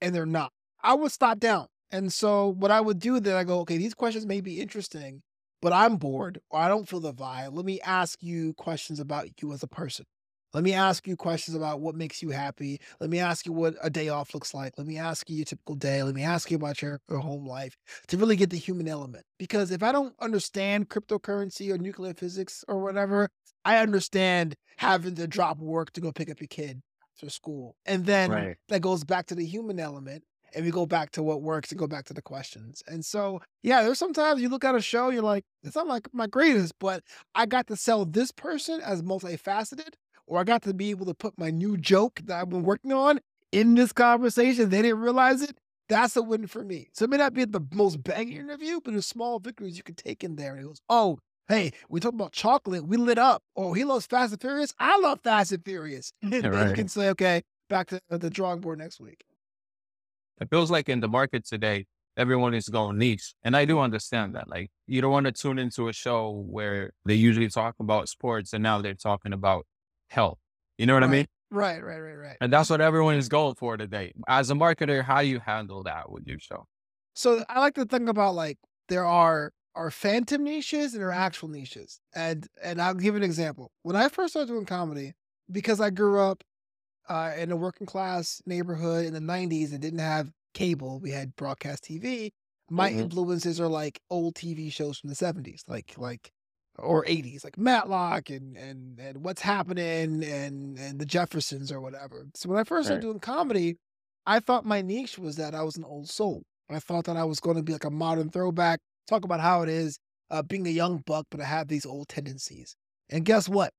[SPEAKER 2] and they're not. I would stop down. And so what I would do then I go, okay, these questions may be interesting, but I'm bored or I don't feel the vibe. Let me ask you questions about you as a person. Let me ask you questions about what makes you happy. Let me ask you what a day off looks like. Let me ask you your typical day. Let me ask you about your, your home life to really get the human element. Because if I don't understand cryptocurrency or nuclear physics or whatever, I understand having to drop work to go pick up your kid after school. And then
[SPEAKER 1] Right.
[SPEAKER 2] that goes back to the human element. And we go back to what works and go back to the questions. And so, yeah, there's sometimes you look at a show, you're like, it's not like my greatest, but I got to sell this person as multifaceted or I got to be able to put my new joke that I've been working on in this conversation. They didn't realize it. That's a win for me. So it may not be the most banging interview, but there's small victories you can take in there. And it goes, oh, hey, we talk about chocolate. We lit up. Oh, he loves Fast and Furious. I love Fast and Furious. And then you can say, okay, back to uh, the drawing board next week.
[SPEAKER 1] It feels like in the market today, everyone is going niche. And I do understand that. Like, you don't want to tune into a show where they usually talk about sports and now they're talking about health. You know what I mean?
[SPEAKER 2] Right, right, right, right.
[SPEAKER 1] And that's what everyone is going for today. As a marketer, how do you handle that with your show?
[SPEAKER 2] So I like to think about like there are are phantom niches and there are actual niches. And and I'll give an example. When I first started doing comedy, because I grew up uh, in a working class neighborhood in the 90s and didn't have cable, we had broadcast TV. My
[SPEAKER 1] Mhm.
[SPEAKER 2] influences are like old TV shows from the 70s, like like or 80s, like Matlock and and and What's Happening and and the Jeffersons or whatever. So when I first started
[SPEAKER 1] Right.
[SPEAKER 2] doing comedy, I thought my niche was that I was an old soul. I thought that I was going to be like a modern throwback, talk about how it is uh, being a young buck, but I have these old tendencies. And guess what?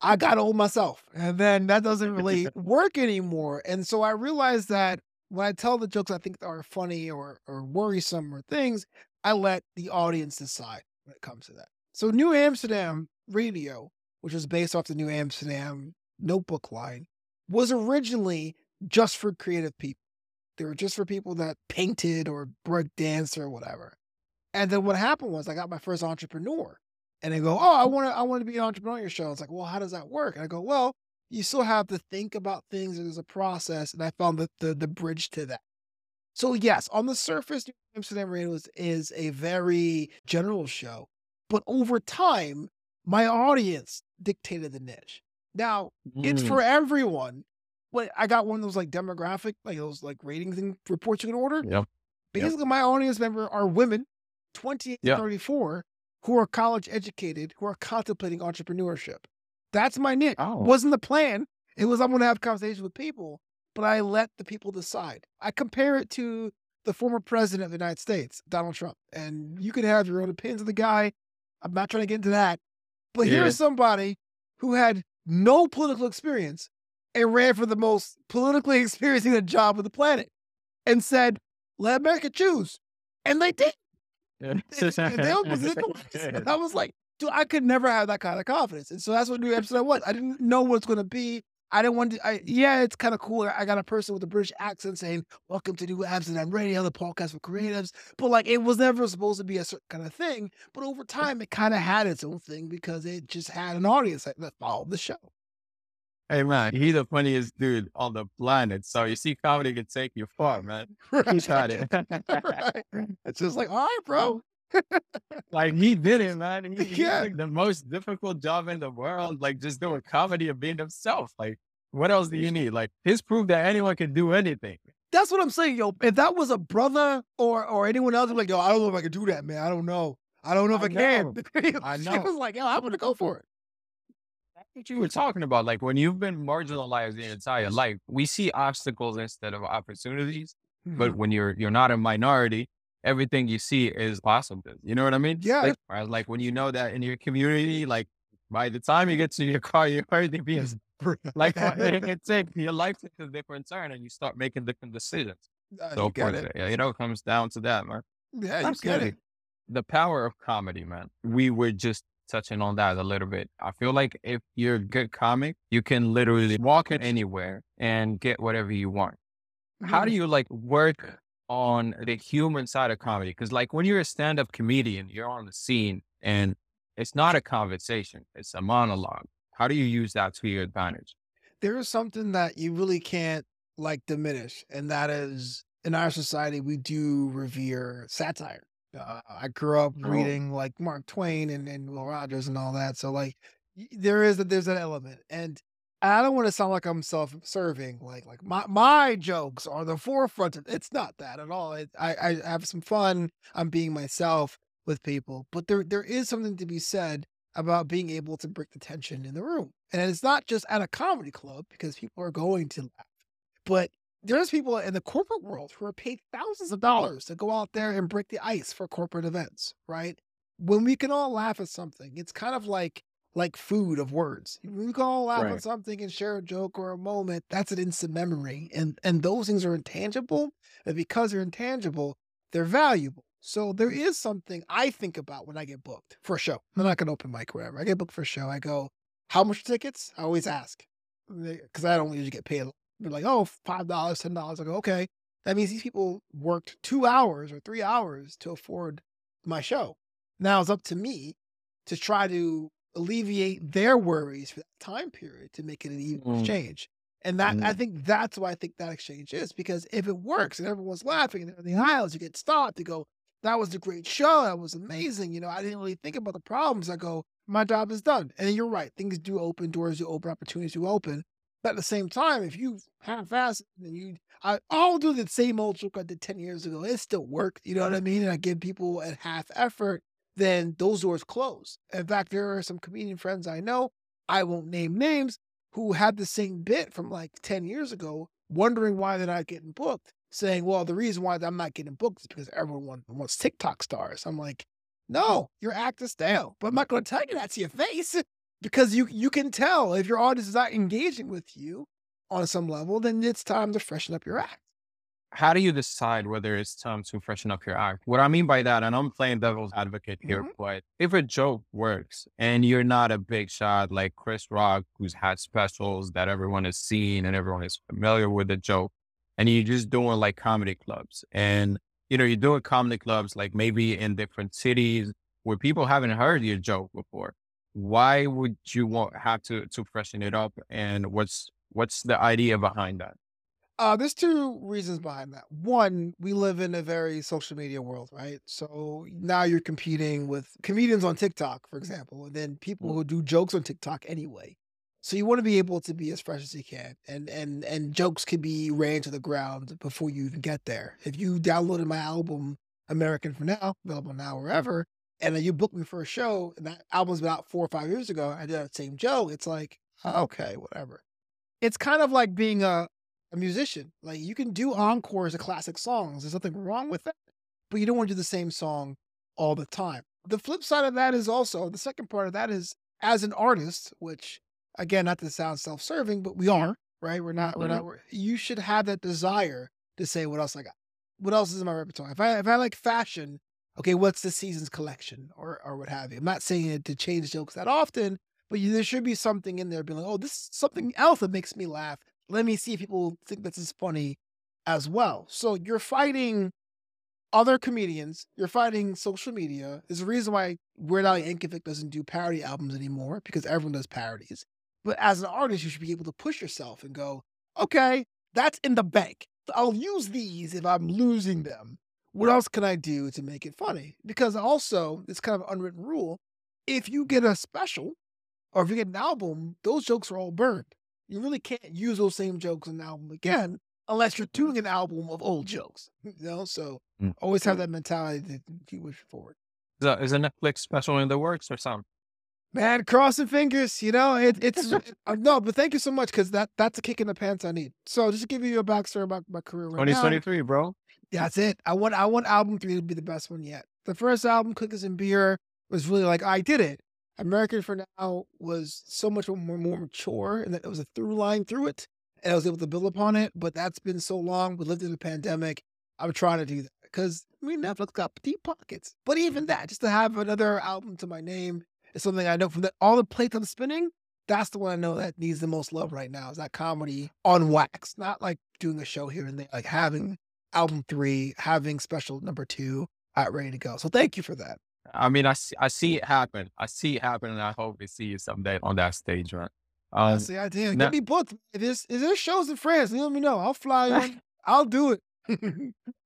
[SPEAKER 2] I got old myself. And then that doesn't really work anymore. And so I realized that when I tell the jokes I think are funny or, or worrisome or things, I let the audience decide when it comes to that. So New Amsterdam Radio, which was based off the New Amsterdam notebook line, was originally just for creative people. They were just for people that painted or broke dance or whatever. And then what happened was I got my first entrepreneur. And they go, Oh, I want to I want to be an entrepreneur on your show. It's like, well, how does that work? And I go, Well, you still have to think about things. There's a process. And I found the the, the bridge to that. So yes, on the surface, New Amsterdam Radio is, is a very general show. But over time, my audience dictated the niche. Now, it's
[SPEAKER 1] Mm,
[SPEAKER 2] for everyone. But I got one of those like demographic, like those like ratings and reports you can order.
[SPEAKER 1] Yep. Yep.
[SPEAKER 2] Basically, my audience member are women, 28 to 34, who are college educated, who are contemplating entrepreneurship. That's my niche.
[SPEAKER 1] Oh.
[SPEAKER 2] Wasn't the plan. It was I'm going to have conversations with people, but I let the people decide. I compare it to the former president of the United States, Donald Trump, and you can have your own opinions of the guy. I'm not trying to get into that, but
[SPEAKER 1] Yeah.
[SPEAKER 2] here's somebody who had no political experience and ran for the most politically experiencing job on the planet and said, let America choose. And they did. And they almost did it. And I was like, dude, I could never have that kind of confidence. And so that's what New Amsterdam was. I didn't know what it's going to be. I didn't want to, I, yeah, it's kind of cool. I got a person with a British accent saying, welcome to New Amsterdam Radio, the podcast for creatives. But like, it was never supposed to be a certain kind of thing. But over time, it kind of had its own thing because it just had an audience that followed the show.
[SPEAKER 1] Hey man, he the funniest dude on the planet. So you see, comedy can take you far, man. He tried it.
[SPEAKER 2] Right. It's just like, all right, bro.
[SPEAKER 1] Like he did it, man. He, he
[SPEAKER 2] Yeah.
[SPEAKER 1] took the most difficult job in the world, like just doing comedy and being himself. Like, what else do you need? Like, his proof that anyone can do anything.
[SPEAKER 2] That's what I'm saying, yo. If that was a brother or or anyone else, I'm like, yo, I don't know if I can do that, man. I don't know. I don't know if I,
[SPEAKER 1] I
[SPEAKER 2] can.
[SPEAKER 1] I
[SPEAKER 2] She
[SPEAKER 1] know.
[SPEAKER 2] was like, yo, I'm gonna go for it.
[SPEAKER 1] That's what you were talking about. Like when you've been marginalized your entire life, we see obstacles instead of opportunities.
[SPEAKER 2] Mm-hmm.
[SPEAKER 1] But when you're you're not a minority, everything you see is possible. You know what I mean?
[SPEAKER 2] Yeah.
[SPEAKER 1] Like, like when you know that in your community, like by the time you get to your car, you're already being like it, it takes your life takes a different turn and you start making different decisions.
[SPEAKER 2] Uh,
[SPEAKER 1] So
[SPEAKER 2] you get it.
[SPEAKER 1] it. you know, it comes down to that, man.
[SPEAKER 2] Yeah, you get it.
[SPEAKER 1] The power of comedy, man. We were just touching on that a little bit. I feel like if you're a good comic, you can literally walk in anywhere and get whatever you want. How do
[SPEAKER 2] Mhm.
[SPEAKER 1] you like work on the human side of comedy? Because like when you're a stand-up comedian, you're on the scene and it's not a conversation, it's a monologue. How do you use that to your advantage?
[SPEAKER 2] there is something that you really can't like diminish, and that is in our society, we do revere satire. Uh, I grew up
[SPEAKER 1] Oh,
[SPEAKER 2] reading like Mark Twain and, and Will Rogers and all that. So like there is that there's an element. And I don't want to sound like I'm self-serving. Like like my my jokes are the forefront. Of, it's not that at all. It, I I have some fun. I'm being myself with people, but there there is something to be said about being able to break the tension in the room. And it's not just at a comedy club because people are going to laugh, but there's people in the corporate world who are paid thousands of dollars to go out there and break the ice for corporate events, right? When we can all laugh at something, it's kind of like like food of words. When we can all laugh at something and share a joke or a moment, that's an instant memory. And and those things are intangible. And because they're intangible, they're valuable. So there is something I think about when I get booked for a show. I'm not gonna open mic or whatever. I get booked for a show. I go, how much tickets? I always ask because I don't usually get paid. They're like, oh, five dollars, ten dollars. I go, okay. That means these people worked two hours or three hours to afford my show. Now it's up to me to try to alleviate their worries for that time period to make it an even
[SPEAKER 1] Mm,
[SPEAKER 2] exchange. And that I
[SPEAKER 1] mm,
[SPEAKER 2] think that's why I think that exchange is because if it works and everyone's laughing and the aisles, you get stopped to go, that was a great show. That was amazing. You know, I didn't really think about the problems. I go, my job is done. And you're right. Things do open, doors do open, opportunities do open. But at the same time, if you half-ass and you, I, I'll do the same old joke I did 10 years ago. It still worked. You know what I mean? And I give people a half effort, then those doors close. In fact, there are some comedian friends I know, I won't name names, who had the same bit from like 10 years ago, wondering why they're not getting booked, saying, well, the reason why I'm not getting booked is because everyone wants TikTok stars. I'm like, no, your act is stale. But I'm not going to tell you that to your face because you you can tell if your audience is not engaging with you on some level, then it's time to freshen up your act.
[SPEAKER 1] How do you decide whether it's time to freshen up your act? What I mean by that, and I'm playing devil's advocate here,
[SPEAKER 2] Mhm.
[SPEAKER 1] but if a joke works and you're not a big shot like Chris Rock, who's had specials that everyone has seen and everyone is familiar with the joke, and you're just doing like comedy clubs and you know, you're doing comedy clubs like maybe in different cities where people haven't heard your joke before. Why would you want have to to freshen it up? And what's what's the idea behind that?
[SPEAKER 2] Uh, there's two reasons behind that. One, we live in a very social media world, right? So now you're competing with comedians on TikTok, for example, and then people who do jokes on TikTok anyway. So you want to be able to be as fresh as you can, and and and jokes can be ran to the ground before you even get there. If you downloaded my album American for Now, available now wherever, and then you booked me for a show, and that album's been out four or five years ago, I did that same joke. It's like, okay, whatever. It's kind of like being a a musician. Like you can do encores of classic songs. There's nothing wrong with that. But you don't want to do the same song all the time. The flip side of that is also the second part of that is as an artist, which again, not to sound self-serving, but we are, right? We're not, we're
[SPEAKER 1] Mhm.
[SPEAKER 2] not, we're, you should have that desire to say what else I got. What else is in my repertoire? If I if I like fashion, okay, what's the season's collection or or what have you? I'm not saying it to change jokes that often, but you, there should be something in there being like, oh, this is something else that makes me laugh let me see if people think this is funny as well. So you're fighting other comedians, you're fighting social media. There's a reason why Weird Al Yankovic doesn't do parody albums anymore because everyone does parodies. But as an artist, you should be able to push yourself and go, okay, that's in the bank. I'll use these if I'm losing them. What else can I do to make it funny? Because also, it's kind of an unwritten rule. If you get a special or if you get an album, those jokes are all burned. You really can't use those same jokes in an album again unless you're doing an album of old jokes. You know, so
[SPEAKER 1] Mm.
[SPEAKER 2] always have that mentality to keep pushing forward.
[SPEAKER 1] Is a, is a Netflix special in the works or something?
[SPEAKER 2] Man, crossing fingers, you know, it, it's uh, no, but thank you so much because that that's a kick in the pants I need. So just to give you a backstory about my career right now,
[SPEAKER 1] 2023, bro.
[SPEAKER 2] that's it. I want I want album three to be the best one yet. The first album, Cookies and Beer, was really like I did it. American for Now was so much more, more mature and that it was a through line through it. And I was able to build upon it. But that's been so long. We lived in the pandemic. I'm trying to do that because I mean Netflix got deep pockets. But even that, just to have another album to my name is something I know from the, all the plates I'm spinning. That's the one I know that needs the most love right now. Is that comedy on wax, not like doing a show here and there, like having album three, having special number two out ready to go. So thank you for that.
[SPEAKER 1] I mean, I see, I see it happen. I see it happen, and I hope to see you someday on that stage, man. Um,
[SPEAKER 2] That's the idea.
[SPEAKER 1] now,
[SPEAKER 2] Get me booked. If there's, if there's shows in France, you let me know. I'll fly in. I'll do it.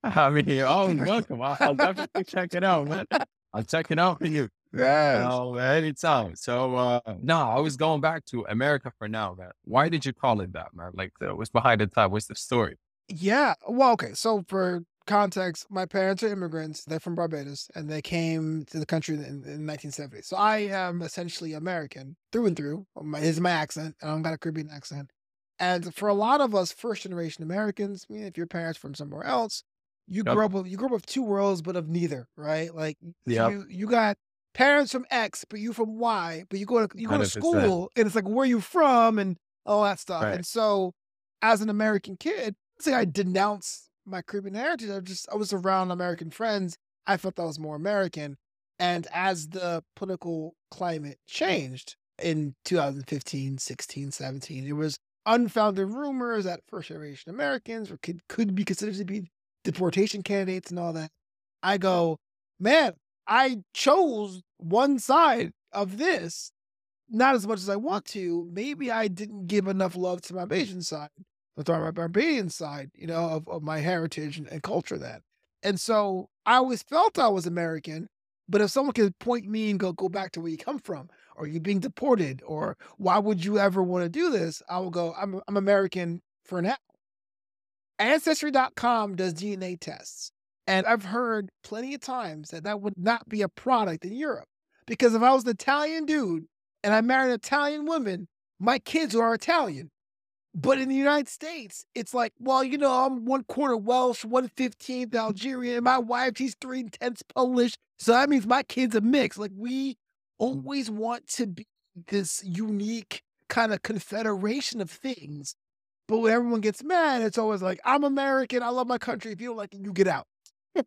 [SPEAKER 1] I mean, oh, welcome. I'll, I'll definitely check it out, man. I'll check it out for you.
[SPEAKER 2] Yes.
[SPEAKER 1] Oh, anytime. So, uh, no, I was going back to America for now, man. Why did you call it that, man? Like, uh, what's behind the title? What's the story?
[SPEAKER 2] Yeah. Well, okay. So for context, my parents are immigrants. They're from Barbados, and they came to the country in, in 1970. So I am essentially American through and through. Um, my, is my accent, and I've got a Caribbean accent. And for a lot of us first generation Americans, I mean, if your parents from somewhere else, you
[SPEAKER 1] Yep.
[SPEAKER 2] grew up with you grew up with two worlds, but of neither, right? Like
[SPEAKER 1] Yep.
[SPEAKER 2] you you got parents from X, but you from Y, but you go to you go to
[SPEAKER 1] 100%.
[SPEAKER 2] school and it's like where you from and all that stuff.
[SPEAKER 1] Right.
[SPEAKER 2] And so as an American kid, say I denounce my Caribbean heritage. I just I was around American friends. I felt that was more American. And as the political climate changed in 2015, 16, 17, there was unfounded rumors that first generation Americans were, could could be considered to be deportation candidates and all that. I go, man, I chose one side of this, not as much as I want to. Maybe I didn't give enough love to my Bajan side, to my Barbadian side, you know, of, of my heritage and, and culture that. And so I always felt I was American, but if someone could point me and go, go back to where you come from, or you being deported, or why would you ever want to do this? I will go, I'm, I'm American for now. Ancestry.com does DNA tests. And I've heard plenty of times that that would not be a product in Europe. Because if I was an Italian dude and I married an Italian woman, my kids are Italian. But in the United States, it's like, well, you know, I'm one quarter Welsh, one fifteenth Algerian. and My wife, she's three tenths Polish. So that means my kid's a mix. Like we mm. always want to be this unique kind of confederation of things. But when everyone gets mad, it's always like, I'm American. I love my country. If you don't like it, you get out.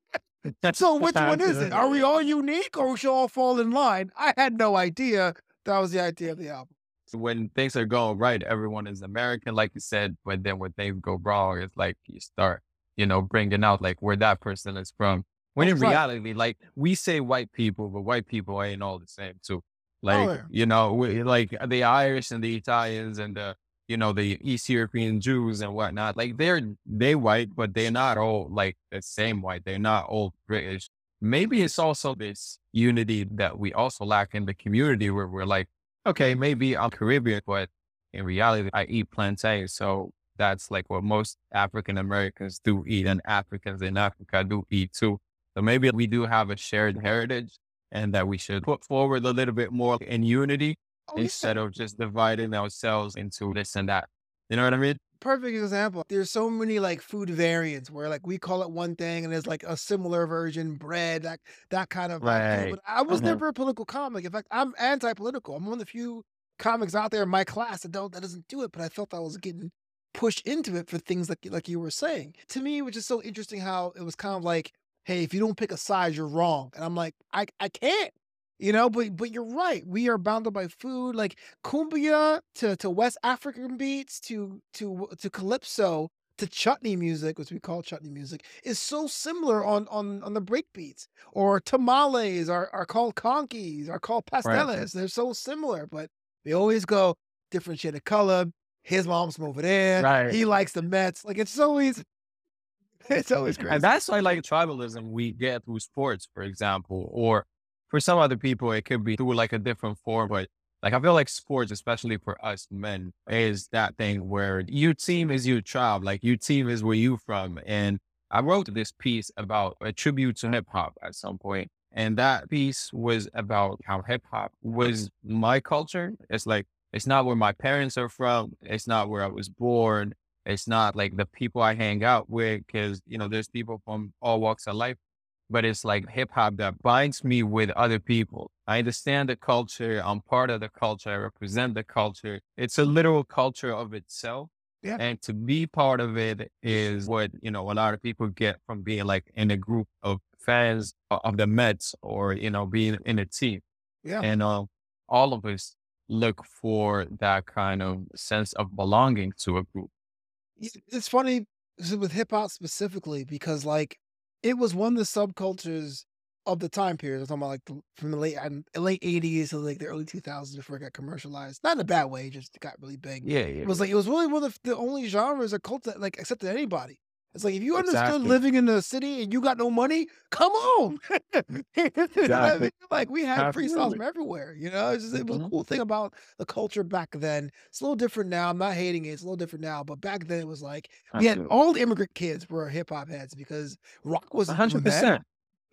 [SPEAKER 2] So which one is it? Uh, are we all unique or we should all fall in line? I had no idea that was the idea of the album.
[SPEAKER 1] When things are going right, everyone is American, like you said. But then when things go wrong, it's like you start, you know, bringing out like where that person is from. When oh, in
[SPEAKER 2] Right.
[SPEAKER 1] reality, like we say white people, but white people ain't all the same too. Oh, like
[SPEAKER 2] yeah.
[SPEAKER 1] you know, we, like the Irish and the Italians and the you know the East European Jews and whatnot. Like they're they white, but they're not all like the same white. They're not all British. Maybe it's also this unity that we also lack in the community where we're like okay, maybe I'm Caribbean, but in reality, I eat plantain. So that's like what most African Americans do eat, and Africans in Africa do eat too. So maybe we do have a shared heritage and that we should put forward a little bit more in unity
[SPEAKER 2] Oh, yeah.
[SPEAKER 1] instead of just dividing ourselves into this and that. You know what I mean?
[SPEAKER 2] Perfect example. There's so many like food variants where like we call it one thing and there's like a similar version, bread, that that kind of like, thing.
[SPEAKER 1] Right.
[SPEAKER 2] But I was
[SPEAKER 1] Mhm.
[SPEAKER 2] never a political comic. In fact, I'm anti-political. I'm one of the few comics out there in my class that don't that doesn't do it. But I felt I was getting pushed into it for things like like you were saying. To me, which is so interesting how it was kind of like, hey, if you don't pick a side, you're wrong. And I'm like, I I can't. You know, but but you're right. We are bounded by food. Like cumbia to, to West African beats to to to calypso to chutney music, which we call chutney music, is so similar on on on the break beats. Or tamales are, are called conkies, are called pasteles. They're so similar, but they always go different shade of color. His mom's from over there.
[SPEAKER 1] Right.
[SPEAKER 2] He likes the Mets. Like it's always it's always crazy.
[SPEAKER 1] And that's why like tribalism we get through sports, for example, or for some other people, it could be through like a different form. But like I feel like sports, especially for us men, is that thing where your team is your tribe, like your team is where you from. And I wrote this piece about a tribute to hip hop at some point. And that piece was about how hip hop was my culture. It's like, it's not where my parents are from. It's not where I was born. It's not like the people I hang out with because, you know, there's people from all walks of life, but it's like hip hop that binds me with other people. I understand the culture. I'm part of the culture. I represent the culture. It's a literal culture of itself.
[SPEAKER 2] Yeah.
[SPEAKER 1] And to be part of it is what, you know, a lot of people get from being like in a group of fans of the Mets or, you know, being in a team.
[SPEAKER 2] yeah.
[SPEAKER 1] And um, all of us look for that kind of sense of belonging to a group.
[SPEAKER 2] It's funny with hip hop specifically because like it was one of the subcultures of the time period. I'm talking about like the, from the late um, late '80s to like the early 2000s before it got commercialized. Not in a bad way, just got really big.
[SPEAKER 1] Yeah, yeah.
[SPEAKER 2] It was like it was really one of the only genres or cults that like accepted anybody. It's like if you understood
[SPEAKER 1] Exactly.
[SPEAKER 2] living in the city and you got no money, come on.
[SPEAKER 1] Exactly.
[SPEAKER 2] Like we had freestyles
[SPEAKER 1] Absolutely.
[SPEAKER 2] from everywhere. You know, it's just, it was a
[SPEAKER 1] Mhm.
[SPEAKER 2] cool thing about the culture back then. It's a little different now. I'm not hating it. It's a little different now, but back then it was like we had all the immigrant kids were hip hop heads because rock was the
[SPEAKER 1] 100%.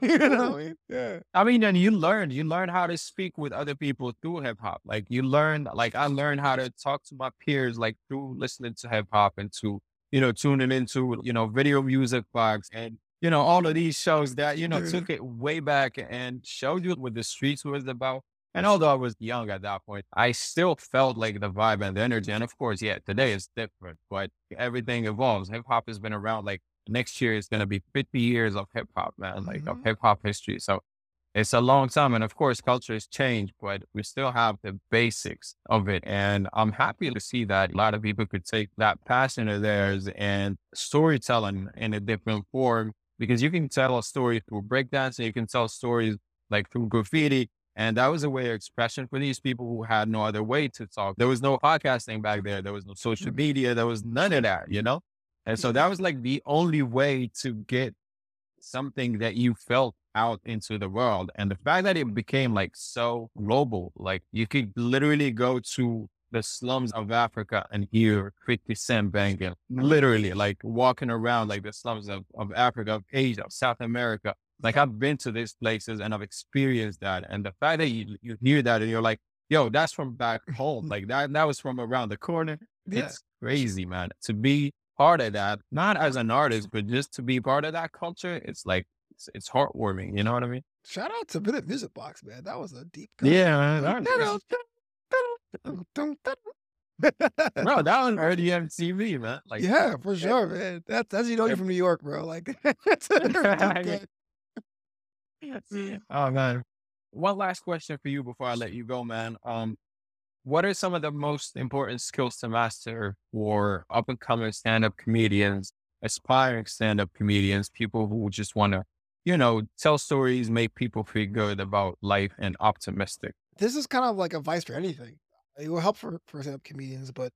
[SPEAKER 2] You know what I mean? Yeah.
[SPEAKER 1] I mean, and you learned, you learn how to speak with other people through hip hop. Like you learn, like I learned how to talk to my peers, like through listening to hip hop and to, you know, tuning into, you know, video music box and, you know, all of these shows that, you know, took it way back and showed you what the streets was about. And although I was young at that point, I still felt like the vibe and the energy. And of course, yeah, today is different, but everything evolves. Hip hop has been around like next year is going to be 50 years of hip hop, man, like of
[SPEAKER 2] Mhm.
[SPEAKER 1] hip hop history. So it's a long time. And of course, culture has changed, but we still have the basics of it. And I'm happy to see that a lot of people could take that passion of theirs and storytelling in a different form because you can tell a story through breakdancing, you can tell stories like through graffiti. And that was a way of expression for these people who had no other way to talk. There was no podcasting back there. There was no social
[SPEAKER 2] Mhm.
[SPEAKER 1] media. There was none of that, you know? And so that was like the only way to get something that you felt out into the world. And the fact that it became like so global, like you could literally go to the slums of Africa and hear 50 Cent banging, literally like walking around like the slums of, of Africa, of Asia, of South America. Like I've been to these places and I've experienced that. And the fact that you, you hear that and you're like, yo, that's from back home. Like that, that was from around the corner.
[SPEAKER 2] Yeah.
[SPEAKER 1] It's crazy, man. To be part of that, not as an artist, but just to be part of that culture, it's like it's, it's heartwarming. You know what I mean?
[SPEAKER 2] Shout out to Video Music Box, man. That was a deep cut.
[SPEAKER 1] Yeah, man. Bro, that was early MTV, man. Like,
[SPEAKER 2] yeah, for sure, man. That's that's you know you're from New York, bro. Like that's a deep cut.
[SPEAKER 1] oh man. One last question for you before I let you go, man. Um, what are some of the most important skills to master for up and coming stand up comedians, aspiring stand up comedians, people who just want to, you know, tell stories, make people feel good about life and optimistic?
[SPEAKER 2] This is kind of like advice for anything. It will help for for stand-up comedians, but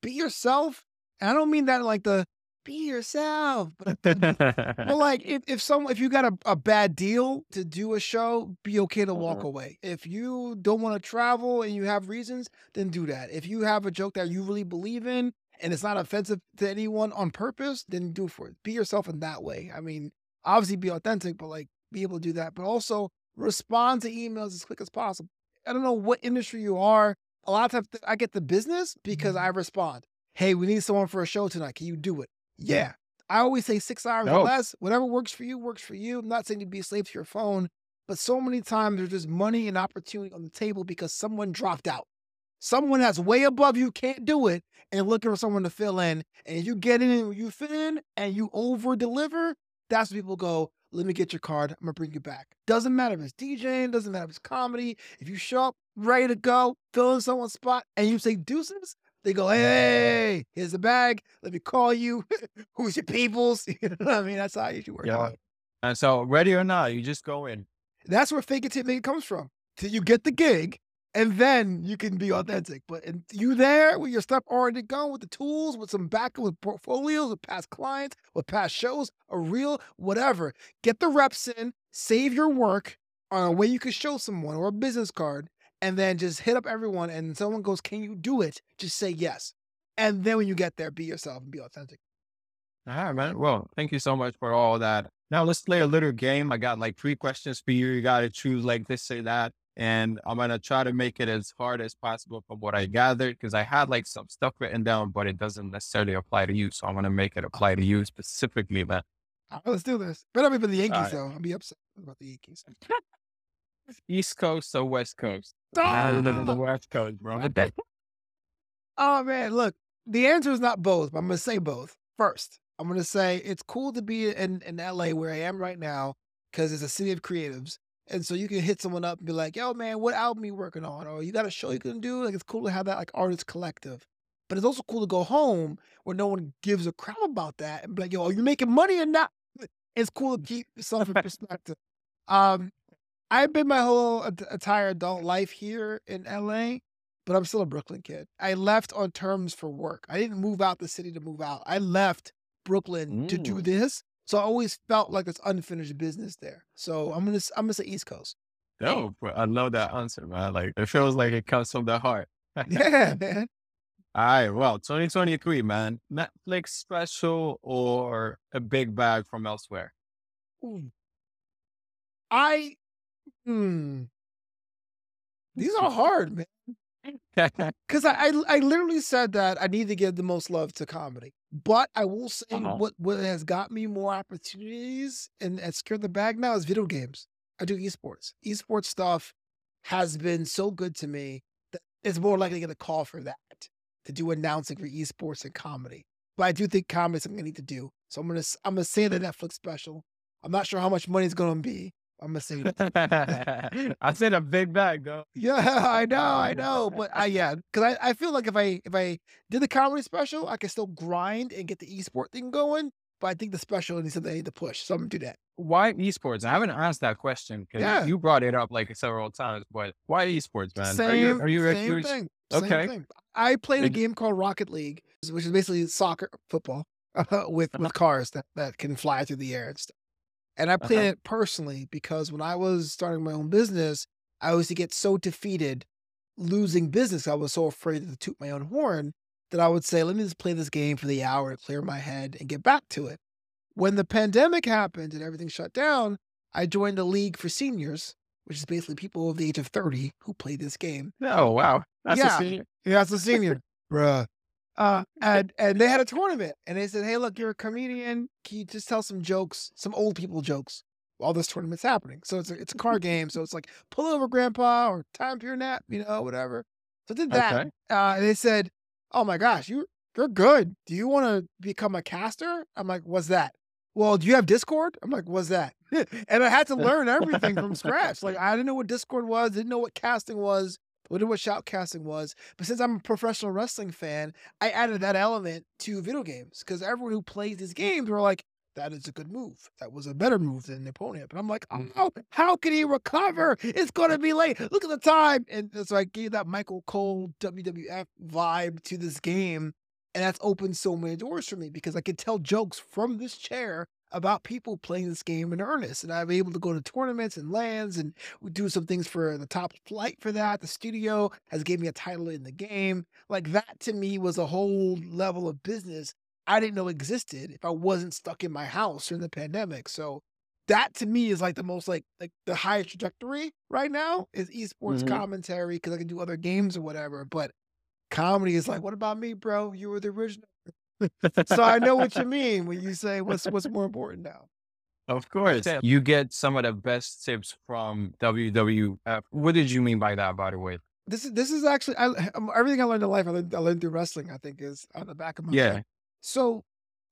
[SPEAKER 2] be yourself. And I don't mean that like the be yourself, but like if, if some if you got a, a bad deal to do a show, be okay to walk
[SPEAKER 1] Mhm.
[SPEAKER 2] away. If you don't want to travel and you have reasons, then do that. If you have a joke that you really believe in and it's not offensive to anyone on purpose, then do for it. Be yourself in that way. I mean, obviously be authentic, but like be able to do that. But also respond to emails as quick as possible. I don't know what industry you are. A lot of times I get the business because I respond. Hey, we need someone for a show tonight. Can you do it? Yeah. I always say six hours or less. Whatever works for you, works for you. I'm not saying to be a slave to your phone, but so many times there's just money and opportunity on the table because someone dropped out. Someone that's way above you can't do it and looking for someone to fill in. And you get in and you fit in and you over deliver, that's when people go, let me get your card. I'm gonna bring you back. Doesn't matter if it's DJing, doesn't matter if it's comedy. If you show up ready to go, fill in someone's spot, and you say deuces, they go, hey, here's the bag. Let me call you. Who's your peoples? You know what I mean? That's how it usually work.
[SPEAKER 1] Yeah.
[SPEAKER 2] out.
[SPEAKER 1] And so, ready or not, you just go in.
[SPEAKER 2] That's where fake it till you make it comes from. Till you get the gig, and then you can be authentic. But you there with your stuff already gone, with the tools, with some backup, with portfolios, with past clients, with past shows, a reel, whatever. Get the reps in, save your work on a way you can show someone or a business card, and then just hit up everyone. And someone goes, "Can you do it?" Just say yes. And then when you get there, be yourself and be authentic.
[SPEAKER 1] All right, man. Well, thank you so much for all that. Now let's play a little game. I got like three questions for you. You got to choose like this or that. And I'm going to try to make it as hard as possible from what I gathered because I had like some stuff written down, but it doesn't necessarily apply to you. So I'm going to make it apply to you specifically, man.
[SPEAKER 2] All right, let's do this. Better be for the Yankees,
[SPEAKER 1] right.
[SPEAKER 2] though. I'll be upset about the Yankees.
[SPEAKER 1] East Coast or West Coast?
[SPEAKER 2] Ah!
[SPEAKER 1] I live in the West Coast, bro.
[SPEAKER 2] Oh man, look, the answer is not both, but I'm gonna say both. First, I'm gonna say it's cool to be in, in LA where I am right now, because it's a city of creatives. And so you can hit someone up and be like, yo, man, what album you working on? Or you got a show you can do? Like it's cool to have that like artist collective. But it's also cool to go home where no one gives a crap about that and be like, yo, are you making money or not? It's cool to keep stuff in perspective. Um, I've been my whole entire adult life here in LA, but I'm still a Brooklyn kid. I left on terms for work. I didn't move out the city to move out. I left Brooklyn to do
[SPEAKER 1] Mm.
[SPEAKER 2] this. So I always felt like it's unfinished business there. So I'm gonna I'm gonna say East Coast.
[SPEAKER 1] No, but I love that answer, man. Like it feels like it comes from the heart.
[SPEAKER 2] Yeah, man.
[SPEAKER 1] All right, well, 2023, man. Netflix special or a big bag from elsewhere?
[SPEAKER 2] Ooh. I hmm. These are hard, man. Because I, I I literally said that I need to give the most love to comedy. But I will say
[SPEAKER 1] Uh-huh.
[SPEAKER 2] what what has got me more opportunities and, and secured the bag now is video games. I do esports. Esports stuff has been so good to me that it's more likely to get a call for that to do announcing for esports and comedy. But I do think comedy is something I need to do. So I'm gonna I'm gonna say the Netflix special. I'm not sure how much money it's gonna be. I'm gonna say.
[SPEAKER 1] I said a big bag, though.
[SPEAKER 2] Yeah, I know, I know, but I yeah, because I, I feel like if I if I did the comedy special, I could still grind and get the esport thing going. But I think the special needs something I need to push, so I'm gonna do that.
[SPEAKER 1] Why esports? I haven't asked that question because
[SPEAKER 2] Yeah.
[SPEAKER 1] you brought it up like several times. But why esports, man?
[SPEAKER 2] Same,
[SPEAKER 1] are you are you
[SPEAKER 2] same thing. Same
[SPEAKER 1] Okay.
[SPEAKER 2] thing. I played a game called Rocket League, which is basically soccer, football, with
[SPEAKER 1] Uh-huh.
[SPEAKER 2] with cars that, that can fly through the air and stuff. And I played
[SPEAKER 1] Uh-huh.
[SPEAKER 2] it personally because when I was starting my own business, I used to get so defeated losing business. I was so afraid to toot my own horn that I would say, let me just play this game for the hour to clear my head and get back to it. When the pandemic happened and everything shut down, I joined a league for seniors, which is basically people over the age of 30 who play this game.
[SPEAKER 1] Oh wow, that's
[SPEAKER 2] Yeah.
[SPEAKER 1] a senior.
[SPEAKER 2] Yeah, that's a senior, bruh. Uh, and and they had a tournament, and they said, "Hey, look, you're a comedian. Can you just tell some jokes, some old people jokes, while this tournament's happening?" So it's a it's a card game. So it's like pull over, grandpa, or time for your nap, you know, whatever. So I did that.
[SPEAKER 1] Okay.
[SPEAKER 2] Uh, and they said, "Oh my gosh, you you're good. Do you want to become a caster?" I'm like, "What's that?" Well, do you have Discord? I'm like, "What's that?" and I had to learn everything from scratch. Like I didn't know what Discord was, didn't know what casting was, know what shoutcasting was. But since I'm a professional wrestling fan, I added that element to video games because everyone who plays these games were like, that is a good move. That was a better move than the opponent. But I'm like, oh, mm. how can he recover? It's going to be late. Look at the time. And so I gave that Michael Cole WWF vibe to this game. And that's opened so many doors for me because I could tell jokes from this chair about people playing this game in earnest. And I'm able to go to tournaments and LANs and do some things for the top flight for that. The studio has gave me a title in the game. Like that to me was a whole level of business I didn't know existed if I wasn't stuck in my house during the pandemic. So that to me is like the most like like the highest trajectory right now is esports
[SPEAKER 1] Mhm.
[SPEAKER 2] commentary because I can do other games or whatever. But comedy is like, what about me, bro? You were the original. So I know what you mean when you say what's what's more important now.
[SPEAKER 1] Of course. You get some of the best tips from WWF. What did you mean by that, by the way?
[SPEAKER 2] This is this is actually I, um, everything I learned in life. I learned, I learned through wrestling. I think is on the back of my
[SPEAKER 1] Yeah.
[SPEAKER 2] head. So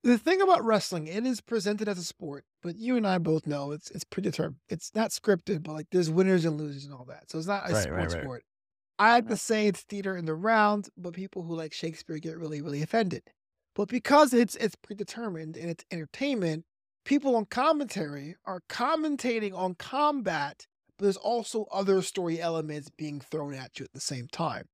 [SPEAKER 2] the thing about wrestling, it is presented as a sport, but you and I both know it's it's predetermined. It's not scripted, but like there's winners and losers and all that. So it's not a
[SPEAKER 1] Right,
[SPEAKER 2] sport
[SPEAKER 1] right, right.
[SPEAKER 2] sport. I like to say it's theater in the round, but people who like Shakespeare get really, really offended. But because it's it's predetermined and it's entertainment, people on commentary are commentating on combat, but there's also other story elements being thrown at you at the same time.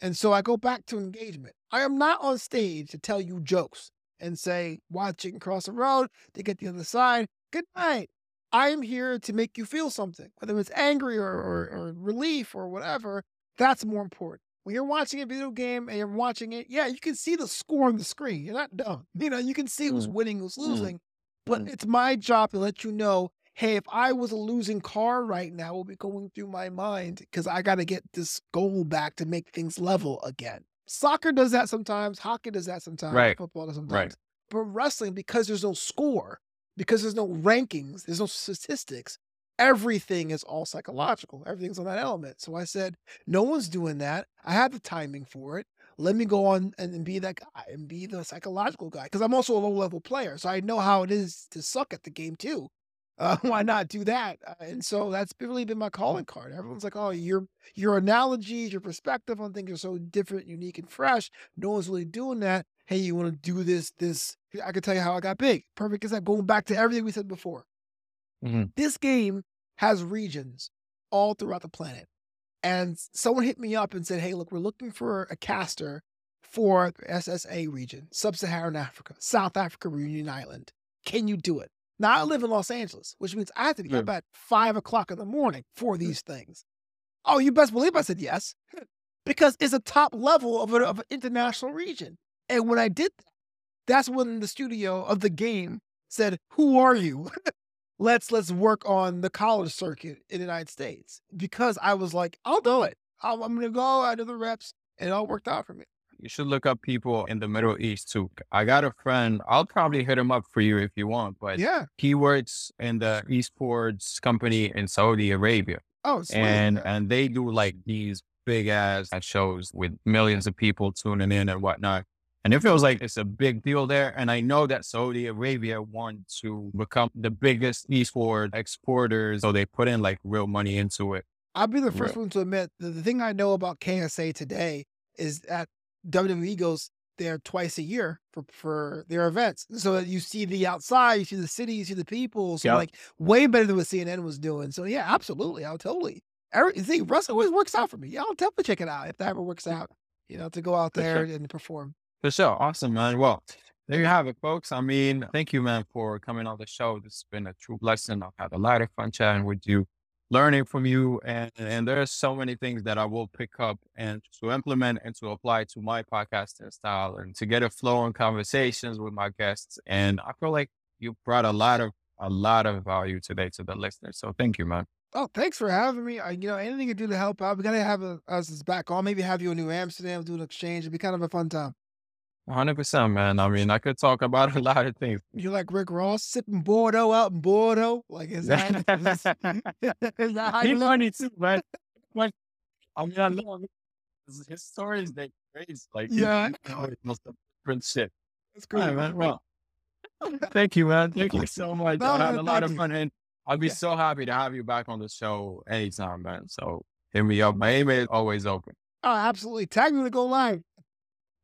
[SPEAKER 2] And so I go back to engagement. I am not on stage to tell you jokes and say, watch chicken cross the road, they get the other side. Good night. I am here to make you feel something, whether it's angry or, or, or relief or whatever. That's more important. When you're watching a video game and you're watching it, yeah, you can see the score on the screen. You're not dumb. You know, you can see who's
[SPEAKER 1] Mm.
[SPEAKER 2] winning, who's
[SPEAKER 1] Mm.
[SPEAKER 2] losing. But
[SPEAKER 1] Mm.
[SPEAKER 2] it's my job to let you know, hey, if I was a losing car right now, it would be going through my mind because I got to get this goal back to make things level again. Soccer does that sometimes. Hockey does that sometimes.
[SPEAKER 1] Right.
[SPEAKER 2] Football does sometimes.
[SPEAKER 1] Right.
[SPEAKER 2] But wrestling, because there's no score, because there's no rankings, there's no statistics, everything is all psychological. Everything's on that element. So I said, no one's doing that. I have the timing for it. Let me go on and, and be that guy and be the psychological guy. Because I'm also a low level player. So I know how it is to suck at the game too. Uh, why not do that? Uh, and so that's really been my calling card. Everyone's like, oh, your your analogies, your perspective on things are so different, unique, and fresh. No one's really doing that. Hey, you want to do this? This I can tell you how I got big. Perfect example. Going back to everything we said before.
[SPEAKER 1] Mhm.
[SPEAKER 2] This game has regions all throughout the planet. And someone hit me up and said, Hey, look, we're looking for a caster for SSA region, Sub-Saharan Africa, South Africa, Reunion Island. Can you do it? Now I live in Los Angeles, which means I have to be up at five o'clock in the morning for these things. Oh, you best believe I said yes, because it's a top level of, a, of an international region. And when I did that, that's when the studio of the game said, "Who are you?" let's let's work on the college circuit in the United States because I was like, I'll do it. i am gonna go. I do the reps, and it all worked out for me.
[SPEAKER 1] You should look up people in the Middle East too. I got a friend. I'll probably hit him up for you if you want. But
[SPEAKER 2] yeah,
[SPEAKER 1] he works in the esports company in Saudi Arabia.
[SPEAKER 2] Oh, sweet.
[SPEAKER 1] and and they do like these big ass shows with millions of people tuning in and whatnot. And it feels like it's a big deal there. And I know that Saudi Arabia wants to become the biggest esports exporters. So they put in like real money into it.
[SPEAKER 2] I'll be the first real. one to admit the, the thing I know about KSA today is that WWE goes there twice a year for, for their events. So you see the outside, you see the city, you see the people. So yep. like way better than what CNN was doing. So yeah, absolutely. I'll totally. Every, see, Russell always works out for me. Yeah, I'll definitely check it out if that ever works out, you know, to go out there and perform.
[SPEAKER 1] For sure. Awesome, man. Well, there you have it, folks. I mean, thank you, man, for coming on the show. This has been a true blessing. I've had a lot of fun chatting with you, learning from you. And, and there's so many things that I will pick up and to implement and to apply to my podcasting style and to get a flow in conversations with my guests. And I feel like you brought a lot of, a lot of value today to the listeners. So thank you, man.
[SPEAKER 2] Oh, thanks for having me. I, you know, anything you do to help out, we gotta have a, us back on. Maybe have you in New Amsterdam, do an exchange. It'd be kind of a fun time.
[SPEAKER 1] 100%, man. I mean, I could talk about a lot of things.
[SPEAKER 2] You like Rick Ross sipping Bordeaux out in Bordeaux? Like, is that, is,
[SPEAKER 1] is that how you He's funny too, man. But I mean, I know his stories they crazy. Like,
[SPEAKER 2] yeah,
[SPEAKER 1] most different shit.
[SPEAKER 2] That's great, right,
[SPEAKER 1] man. Well, thank you, man. Thank you so much. No, I had a lot of fun, and I'll be yeah. so happy to have you back on the show anytime, man. So hit me up. My email is always open.
[SPEAKER 2] Oh, absolutely. Tag me to go live.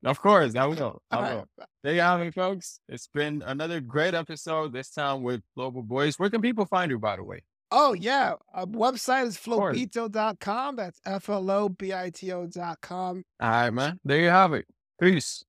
[SPEAKER 1] Of course, I will. I uh-huh. will. Right. There you have it, folks. It's been another great episode, this time with Flobo Boyce. Where can people find you, by the way?
[SPEAKER 2] Oh, yeah. Our website is flobito.com. That's F L O B I T O.com.
[SPEAKER 1] All right, man. There you have it. Peace.